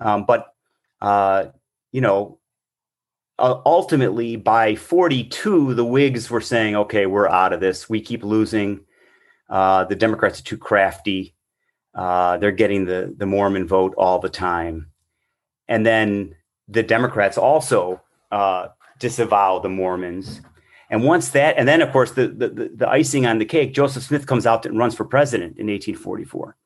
Um, but uh, you know, uh, ultimately by 42, the Whigs were saying, "Okay, we're out of this. We keep losing. Uh, the Democrats are too crafty." Uh, they're getting the the Mormon vote all the time, and then the Democrats also uh, disavow the Mormons. And once that, and then of course the, the the icing on the cake, Joseph Smith comes out and runs for president in 1844.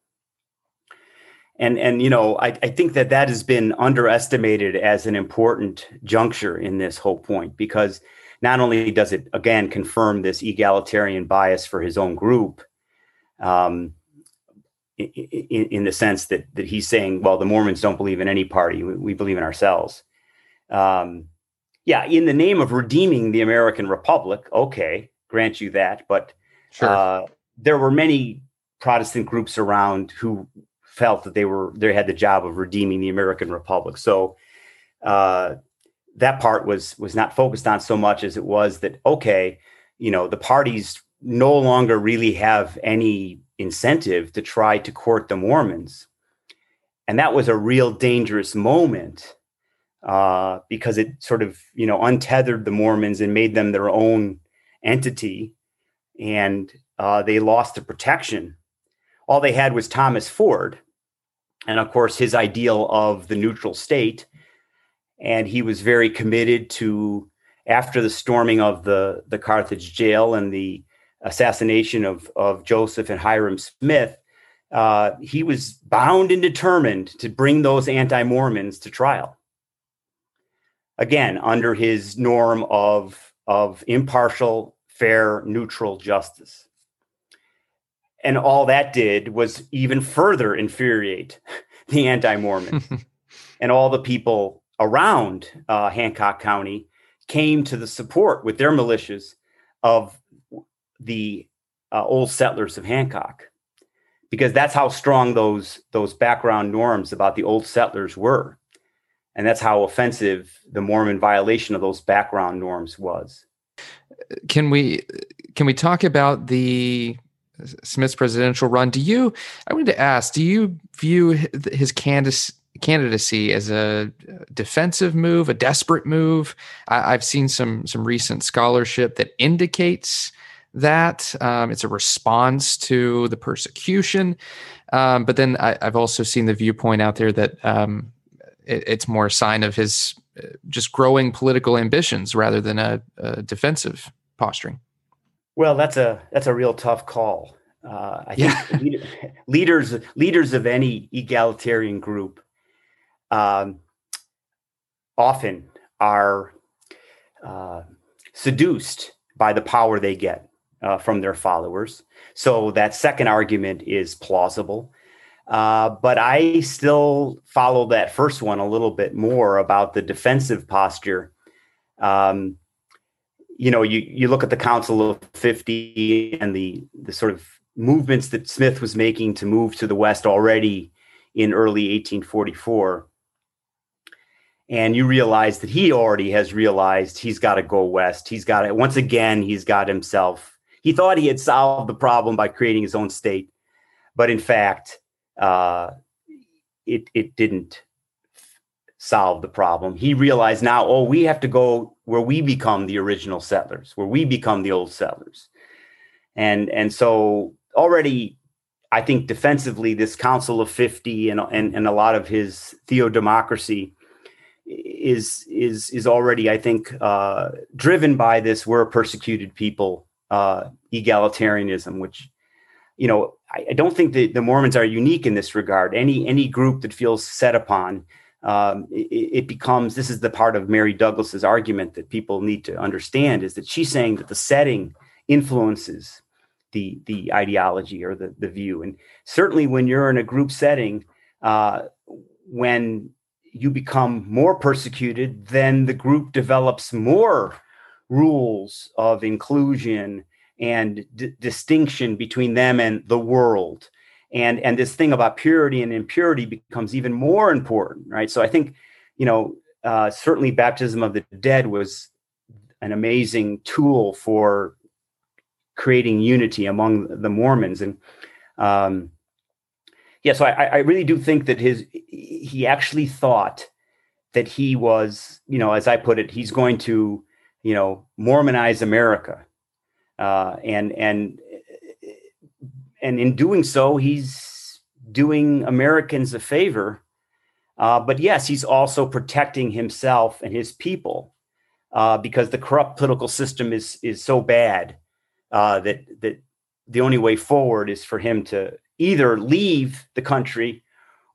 And and you know I, I think that that has been underestimated as an important juncture in this whole point because not only does it again confirm this egalitarian bias for his own group, um, in, in, the sense that that he's saying, well, the Mormons don't believe in any party; we, we believe in ourselves. Um, yeah, in the name of redeeming the American Republic, okay, grant you that, but sure. uh, there were many Protestant groups around who felt that they were they had the job of redeeming the American Republic. So uh, that part was was not focused on so much as it was that okay, you know, the parties no longer really have any incentive to try to court the Mormons. And that was a real dangerous moment uh, because it sort of, you know, untethered the Mormons and made them their own entity. And uh, they lost the protection. All they had was Thomas Ford. And of course, his ideal of the neutral state. And he was very committed to, after the storming of the, the Carthage jail and the assassination of, of Joseph and Hyrum Smith, uh, he was bound and determined to bring those anti Mormons to trial. Again, under his norm of, of impartial, fair, neutral justice. And all that did was even further infuriate the anti Mormons. and all the people around uh, Hancock County came to the support with their militias of the uh, old settlers of Hancock, because that's how strong those those background norms about the old settlers were, and that's how offensive the Mormon violation of those background norms was. Can we can we talk about the Smith's presidential run? Do you? I wanted to ask. Do you view his candidacy? candidacy as a defensive move, a desperate move. I, have seen some some recent scholarship that indicates that. Um, it's a response to the persecution. Um, but then I, have also seen the viewpoint out there that um, it, it's more a sign of his uh, just growing political ambitions rather than a, a, defensive posturing. Well, that's a that's a real tough call. Uh, I yeah. think leaders leaders of any egalitarian group um, often are uh, seduced by the power they get uh, from their followers. So that second argument is plausible. Uh, but I still follow that first one a little bit more about the defensive posture. Um, you know, you, you look at the Council of 50 and the, the sort of movements that Smith was making to move to the West already in early 1844. And you realize that he already has realized he's got to go west. He's got it. Once again, he's got himself he thought he had solved the problem by creating his own state, but in fact, uh, it it didn't solve the problem. He realized now, oh, we have to go where we become the original settlers, where we become the old settlers, and and so already. I think defensively, this Council of 50 and, and, and a lot of his theodemocracy is is is already, I think, uh, driven by this. We're a persecuted people uh, egalitarianism, which you know I, I, don't think that the Mormons are unique in this regard. Any any group that feels set upon um, it, it, becomes this is the part of Mary Douglas's argument that people need to understand is that she's saying that the setting influences the the ideology or the the view, and certainly when you're in a group setting, uh, when you become more persecuted, then the group develops more rules of inclusion and d- distinction between them and the world and and this thing about purity and impurity becomes even more important, right? So I think, you know, uh, certainly baptism of the dead was an amazing tool for creating unity among the Mormons, and um, yeah, so I, I really do think that his he actually thought that he was, you know, as I put it, he's going to, you know, Mormonize America, uh, and and and in doing so, he's doing Americans a favor. Uh, but yes, he's also protecting himself and his people uh, because the corrupt political system is is so bad uh, that that the only way forward is for him to either leave the country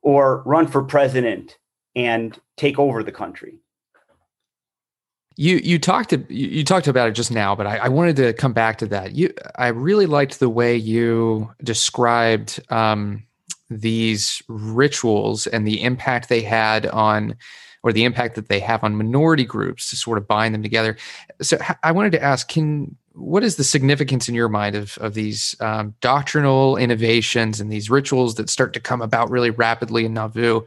or run for president and take over the country. You you talked to, you talked about it just now, but I, I, wanted to come back to that. You I really liked the way you described um, these rituals and the impact they had on or the impact that they have on minority groups to sort of bind them together. So I wanted to ask, can what is the significance in your mind of, of these um, doctrinal innovations and these rituals that start to come about really rapidly in Nauvoo?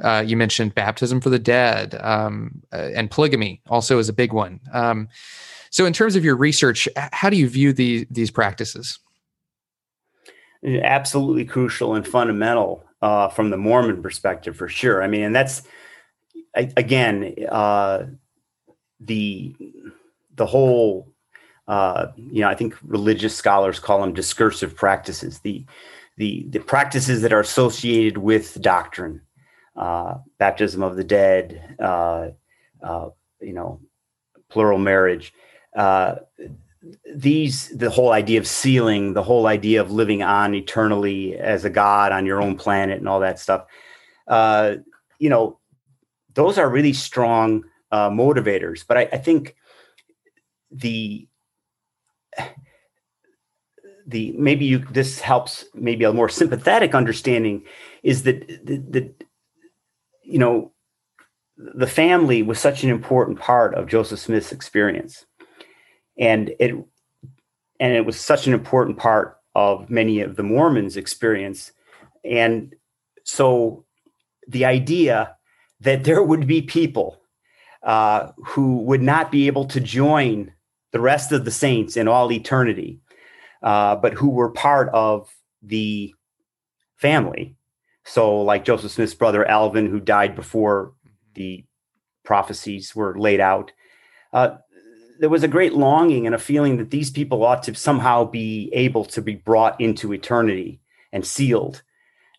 Uh, you mentioned baptism for the dead um, uh, and polygamy also is a big one. Um, so, in terms of your research, how do you view the, these practices? Absolutely crucial and fundamental uh, from the Mormon perspective, for sure. I mean, and that's again uh, the the whole uh, you know, I think religious scholars call them discursive practices, the the the practices that are associated with doctrine, uh, baptism of the dead, uh, uh you know, plural marriage. Uh, these the whole idea of sealing, the whole idea of living on eternally as a god on your own planet, and all that stuff. Uh, you know, those are really strong motivators. But I, I think the the maybe you this helps maybe a more sympathetic understanding is that the, you know the family was such an important part of Joseph Smith's experience and it and it was such an important part of many of the Mormons experience and so the idea that there would be people uh, who would not be able to join the rest of the saints in all eternity, uh, but who were part of the family. So, like Joseph Smith's brother Alvin, who died before the prophecies were laid out, uh, there was a great longing and a feeling that these people ought to somehow be able to be brought into eternity and sealed.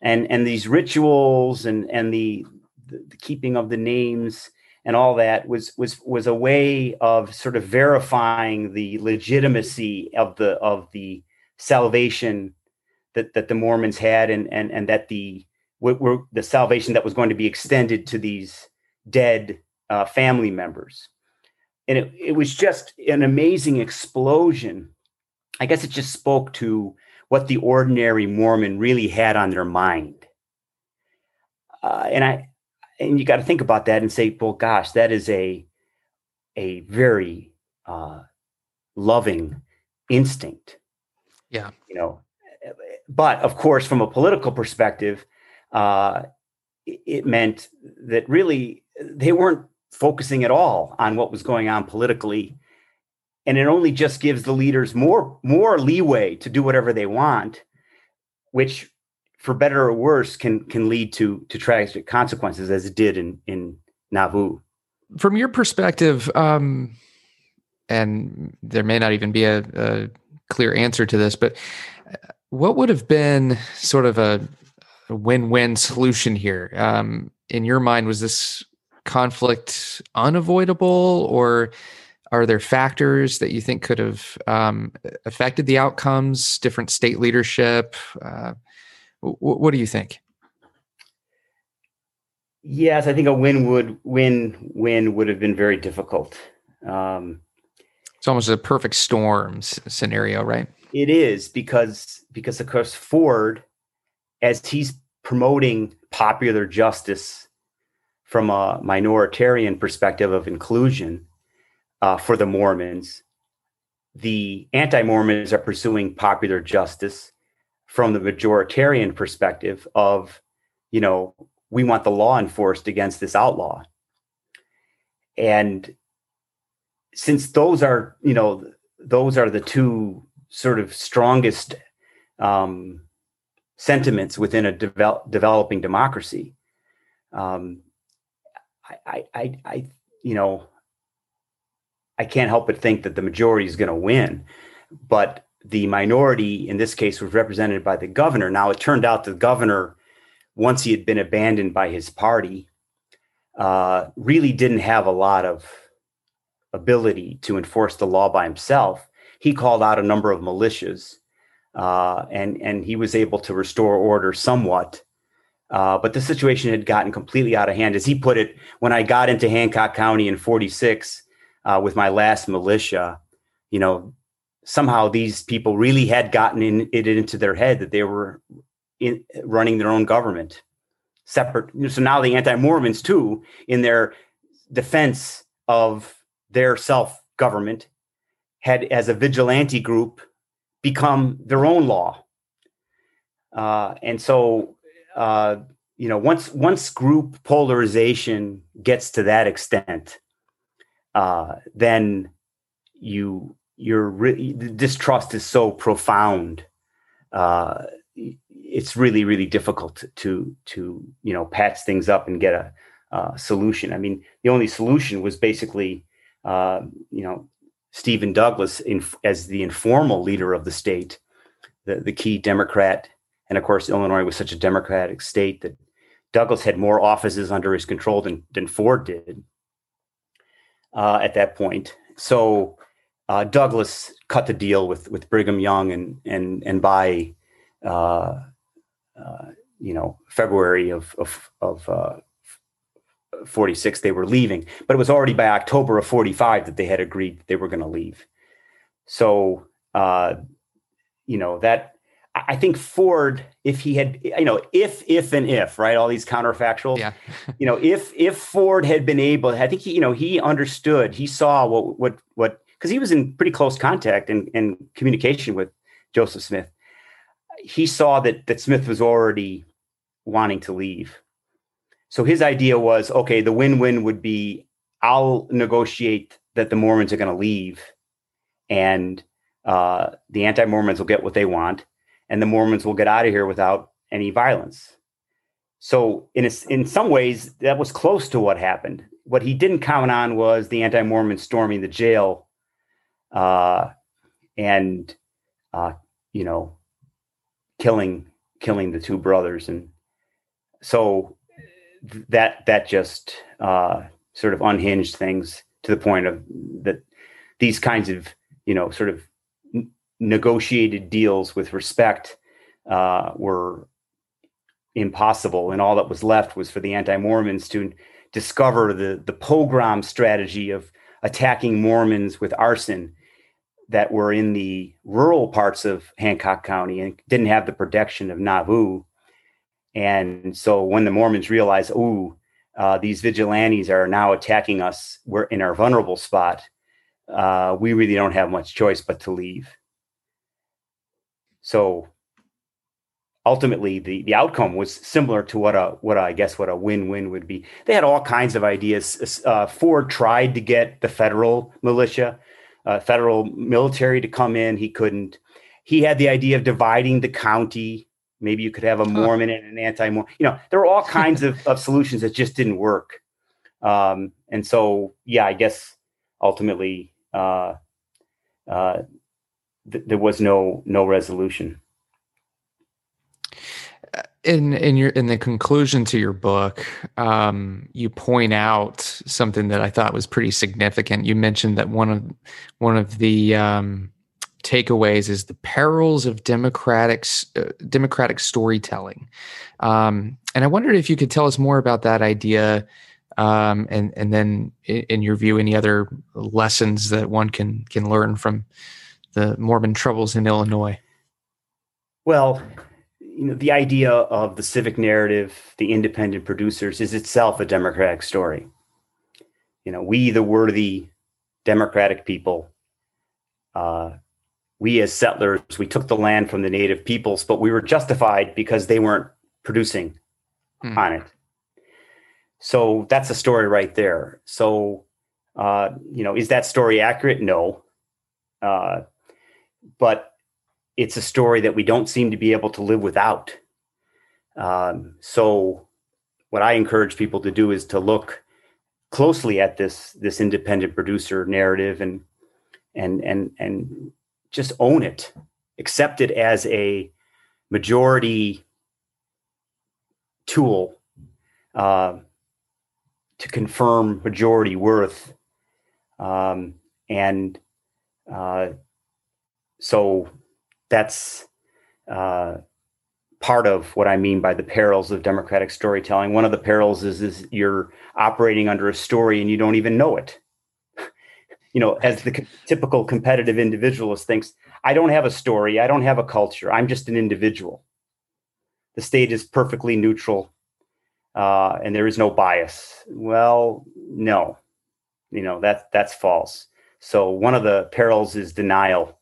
And, and these rituals and, and the, the keeping of the names and all that was was was a way of sort of verifying the legitimacy of the of the salvation that that the Mormons had and and and that the were the salvation that was going to be extended to these dead uh, family members and it, it was just an amazing explosion i guess it just spoke to what the ordinary mormon really had on their mind uh, and i and you got to think about that and say, well, gosh, that is a a very uh, loving instinct. Yeah, you know. But of course, from a political perspective, uh, it meant that really they weren't focusing at all on what was going on politically, and it only just gives the leaders more more leeway to do whatever they want, which for better or worse, can can lead to to tragic consequences, as it did in in Nauvoo. From your perspective, um, and there may not even be a, a clear answer to this, but uh, what would have been sort of a, a win-win solution here? Um, in your mind, was this conflict unavoidable, or are there factors that you think could have um, affected the outcomes? Different state leadership. Uh, what do you think? Yes, I think a win would win win would have been very difficult. Um, it's almost a perfect storm scenario, right? It is because because of course Ford, as he's promoting popular justice from a minoritarian perspective of inclusion uh, for the Mormons, the anti-Mormons are pursuing popular justice from the majoritarian perspective of, you know, we want the law enforced against this outlaw. And since those are, you know, those are the two sort of strongest um, sentiments within a develop, developing democracy. Um, I, I, I, you know, I can't help but think that the majority is going to win, but the minority in this case was represented by the governor. Now it turned out the governor, once he had been abandoned by his party, uh, really didn't have a lot of ability to enforce the law by himself. He called out a number of militias, uh, and and he was able to restore order somewhat. Uh, but the situation had gotten completely out of hand, as he put it. When I got into Hancock County in '46 uh, with my last militia, you know, somehow these people really had gotten in, it into their head that they were in, running their own government separate. So now the anti-Mormons too, in their defense of their self government, had as a vigilante group become their own law. Uh, and so, uh, you know, once once group polarization gets to that extent, uh, then you your re- distrust is so profound. Uh, it's really really difficult to to you know patch things up and get a solution. I mean, the only solution was basically uh, you know Stephen Douglas in, as the informal leader of the state, the the key Democrat, and of course Illinois was such a Democratic state that Douglas had more offices under his control than than Ford did uh, at that point. So uh, Douglas cut the deal with with Brigham Young, and and and by uh, uh, you know February of of, of uh, 46 they were leaving but it was already by october of 45 that they had agreed they were going to leave. So uh, you know that i think ford if he had you know if if and if right all these counterfactuals yeah. you know if if ford had been able i think he you know he understood he saw what what what because he was in pretty close contact and, and communication with joseph smith. He saw that that Smith was already wanting to leave. So his idea was okay, the win-win would be I'll negotiate that the Mormons are going to leave and uh, the anti-Mormons will get what they want and the Mormons will get out of here without any violence. So in a, in some ways that was close to what happened. What he didn't count on was the anti-Mormons storming the jail uh, and uh, you know killing killing the two brothers and so that that just uh, sort of unhinged things to the point of that these kinds of you know sort of negotiated deals with respect uh, were impossible and all that was left was for the anti-mormons to discover the the pogrom strategy of attacking mormons with arson that were in the rural parts of Hancock County and didn't have the protection of Nauvoo. And so when the Mormons realized, oh, uh, these vigilantes are now attacking us, we're in our vulnerable spot. Uh, we really don't have much choice but to leave. So ultimately, the, the outcome was similar to what a what a, I guess what a win win would be. They had all kinds of ideas. Uh, Ford tried to get the federal militia uh, federal military to come in. He couldn't. He had the idea of dividing the county. Maybe you could have a Mormon and an anti-Mormon. You know, there were all kinds of, of solutions that just didn't work. Um, and so, yeah, I guess ultimately uh, uh, th- there was no no resolution in in your in the conclusion to your book, um, you point out something that I thought was pretty significant. You mentioned that one of one of the um, takeaways is the perils of democratic uh, democratic storytelling, um, and I wondered if you could tell us more about that idea, um, and and then in, in your view, any other lessons that one can can learn from the Mormon troubles in Illinois. Well, you know, the idea of the civic narrative, the independent producers, is itself a democratic story. You know, we, the worthy democratic people, uh, we as settlers we took the land from the native peoples, but we were justified because they weren't producing hmm. on it. So that's a story right there. So, uh, you know, is that story accurate? No. Uh, but it's a story that we don't seem to be able to live without. Um, so, what I encourage people to do is to look closely at this this independent producer narrative and and and and just own it, accept it as a majority tool. Uh, to confirm majority worth. Um, and uh, so that's uh, part of what I mean by the perils of democratic storytelling. One of the perils is, is you're operating under a story and you don't even know it. You know, as the typical competitive individualist thinks, I don't have a story, I don't have a culture, I'm just an individual. The state is perfectly neutral uh, and there is no bias. Well, no, you know that that's false. So one of the perils is denial,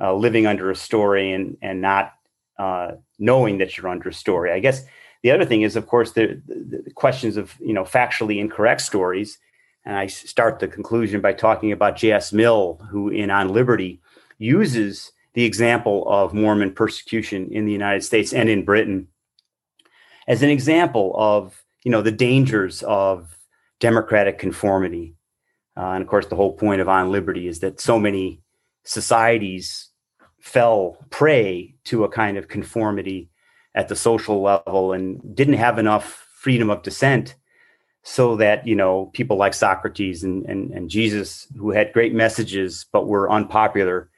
uh, living under a story and and not uh, knowing that you're under a story. I guess the other thing is, of course, the, the, the questions of you know factually incorrect stories. And I start the conclusion by talking about J.S. Mill, who in On Liberty uses the example of Mormon persecution in the United States and in Britain as an example of you know the dangers of democratic conformity. Uh, and of course, the whole point of On Liberty is that so many societies fell prey to a kind of conformity at the social level and didn't have enough freedom of dissent so that you know people like socrates and, and, and jesus who had great messages but were unpopular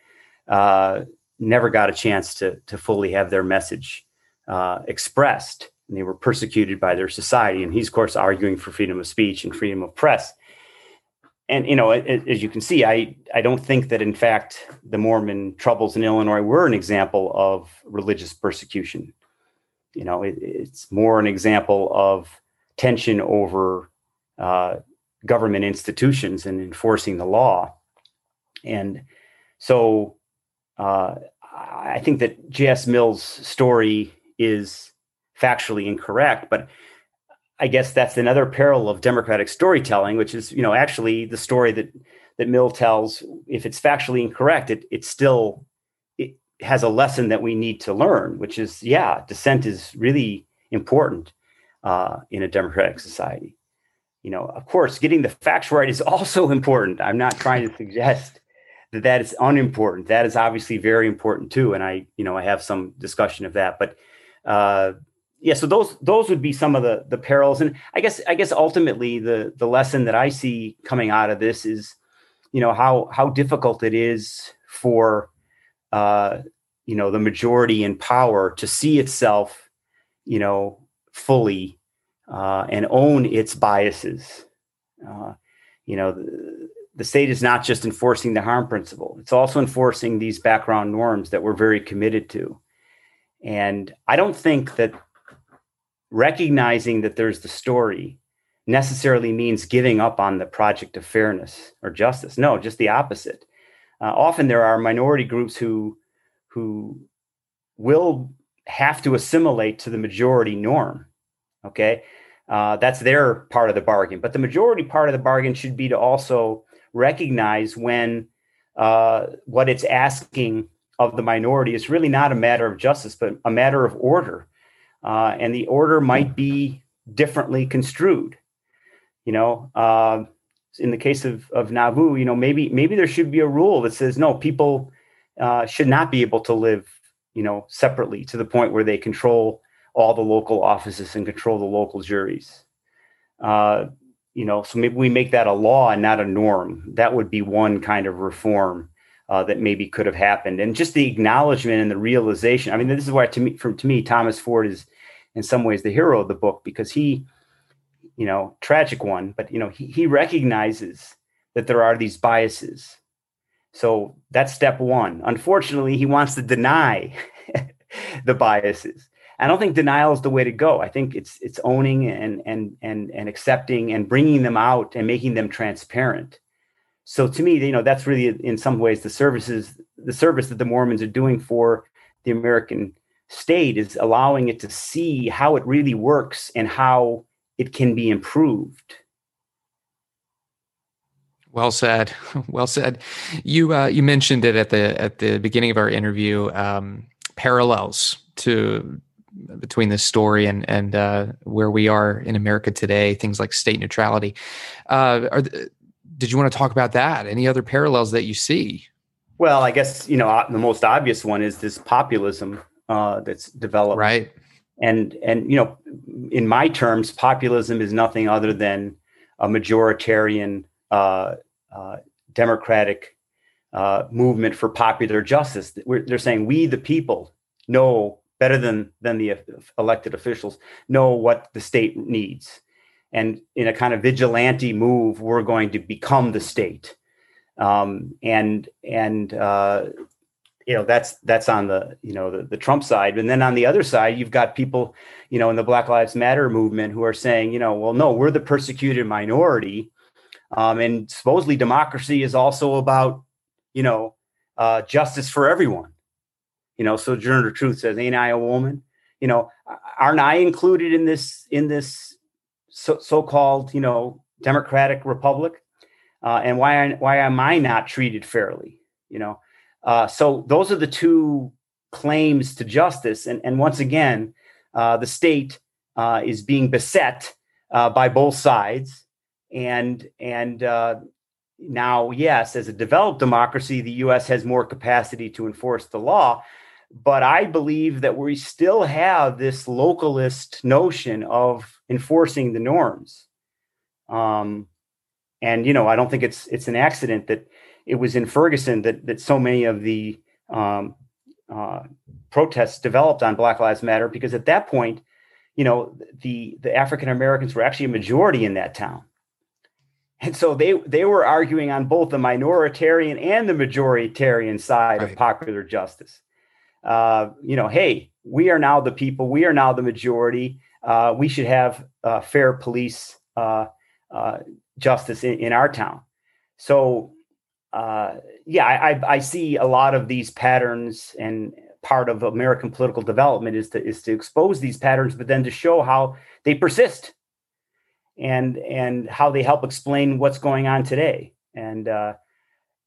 uh, never got a chance to, to fully have their message uh, expressed and they were persecuted by their society. And he's, of course, arguing for freedom of speech and freedom of press. And you know, as you can see, I I don't think that in fact the Mormon troubles in Illinois were an example of religious persecution. You know, it, it's more an example of tension over uh, government institutions and enforcing the law. And so, uh, I think that J.S. Mill's story is factually incorrect. But I guess that's another peril of democratic storytelling, which is, you know, actually the story that that Mill tells, if it's factually incorrect, it it still it has a lesson that we need to learn, which is, yeah, dissent is really important uh, in a democratic society. You know, of course, getting the facts right is also important. I'm not trying to suggest that that is unimportant. That is obviously very important too, and I, you know, I have some discussion of that. But uh, yeah, so those those would be some of the the perils, and I guess I guess ultimately the the lesson that I see coming out of this is, you know, how how difficult it is for, uh, you know, the majority in power to see itself, you know, fully uh, and own its biases. Uh, you know, the, the state is not just enforcing the harm principle; it's also enforcing these background norms that we're very committed to. And I don't think that recognizing that there's the story necessarily means giving up on the project of fairness or justice. No, just the opposite. Uh, often there are minority groups who who will have to assimilate to the majority norm. Okay, uh, that's their part of the bargain. But the majority part of the bargain should be to also recognize when uh, what it's asking of the minority is really not a matter of justice, but a matter of order uh, and the order might be differently construed. You know, uh, in the case of of Nauvoo, you know, maybe maybe there should be a rule that says no, people uh, should not be able to live, you know, separately to the point where they control all the local offices and control the local juries. Uh, you know, so maybe we make that a law and not a norm. That would be one kind of reform uh, that maybe could have happened, and just the acknowledgement and the realization. I mean, this is why to me, from to me, Thomas Ford is in some ways the hero of the book because he, you know, tragic one, but you know, he, he recognizes that there are these biases. So that's step one. Unfortunately, he wants to deny the biases. I don't think denial is the way to go. I think it's it's owning and and and and accepting and bringing them out and making them transparent. so to me, you know, that's really in some ways the services, the service that the Mormons are doing for the American state is allowing it to see how it really works and how it can be improved. Well said. Well said. You uh, you mentioned it at the at the beginning of our interview. Um, parallels to between this story and and uh, where we are in America today. Things like state neutrality. Uh, are th- did you want to talk about that? Any other parallels that you see? Well, I guess you know the most obvious one is this populism uh, that's developed, right? And and you know, in my terms, populism is nothing other than a majoritarian democratic uh, movement for popular justice. We're, they're saying we, the people, know better than than the elected officials, know what the state needs and in a kind of vigilante move, we're going to become the state. Um, and and uh, you know that's that's on the you know the, the Trump side, and then on the other side, you've got people you know in the Black Lives Matter movement who are saying you know well no we're the persecuted minority, um, and supposedly democracy is also about you know uh, justice for everyone. You know, so Sojourner Truth says, "Ain't I a woman?" You know, aren't I included in this in this so, so-called, you know, democratic republic, uh, and why why am I not treated fairly? You know, uh, so those are the two claims to justice, and and once again, uh, the state uh, is being beset uh, by both sides, and and uh, now, yes, as a developed democracy, the U.S. has more capacity to enforce the law. But I believe that we still have this localist notion of enforcing the norms. Um, and you know, I don't think it's it's an accident that it was in Ferguson that that so many of the um, uh, protests developed on Black Lives Matter because at that point, you know, the the African Americans were actually a majority in that town, and so they they were arguing on both the minoritarian and the majoritarian side right. of popular justice. Uh, you know, hey, we are now the people, we are now the majority. Uh, we should have uh, fair police uh, uh, justice in, in, our town. So, uh, yeah, I, I, see a lot of these patterns, and part of American political development is to is to expose these patterns, but then to show how they persist, and and how they help explain what's going on today. And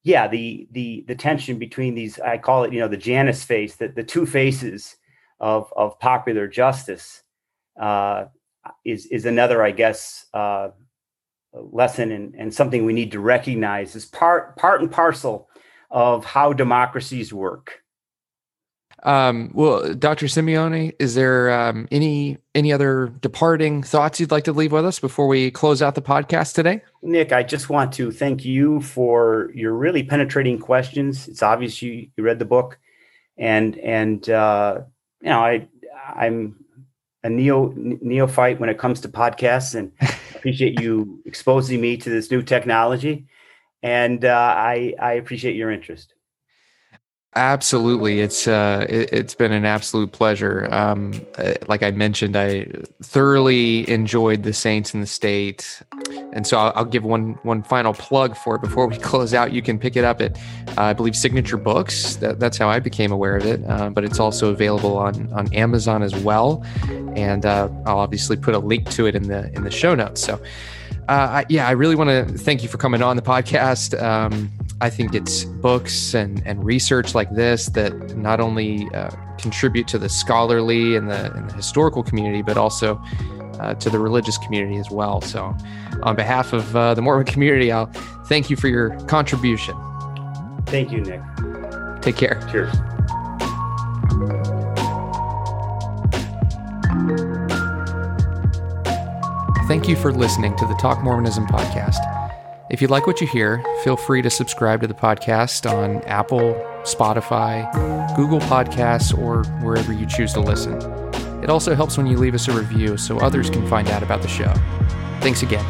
yeah, the the the tension between these, I call it, you know, the Janus face, the, the two faces of of popular justice, uh, is is another, I guess, uh, lesson and, and something we need to recognize as part part and parcel of how democracies work. Um, well, Dr. Simeone, is there um, any any other departing thoughts you'd like to leave with us before we close out the podcast today? Nick, I just want to thank you for your really penetrating questions. It's obvious you, you read the book, and and uh, you know I I'm a neo neophyte when it comes to podcasts, and appreciate you exposing me to this new technology, and uh, I I appreciate your interest. Absolutely, it's uh, it, has been an absolute pleasure. Um, uh, like I mentioned, I thoroughly enjoyed the Saints in the State, and so I'll, I'll, give one one final plug for it before we close out. You can pick it up at, uh, I believe, Signature Books. That, that's how I became aware of it. Uh, but it's also available on on Amazon as well, and uh, I'll obviously put a link to it in the in the show notes. So, uh, yeah, I really want to thank you for coming on the podcast. Um, I think it's books and, and research like this that not only uh, contribute to the scholarly and the, and the historical community, but also uh, to the religious community as well. So, on behalf of uh, the Mormon community, I'll thank you for your contribution. Thank you, Nick. Take care. Cheers. Thank you for listening to the Talk Mormonism podcast. If you like what you hear, feel free to subscribe to the podcast on Apple, Spotify, Google Podcasts, or wherever you choose to listen. It also helps when you leave us a review so others can find out about the show. Thanks again.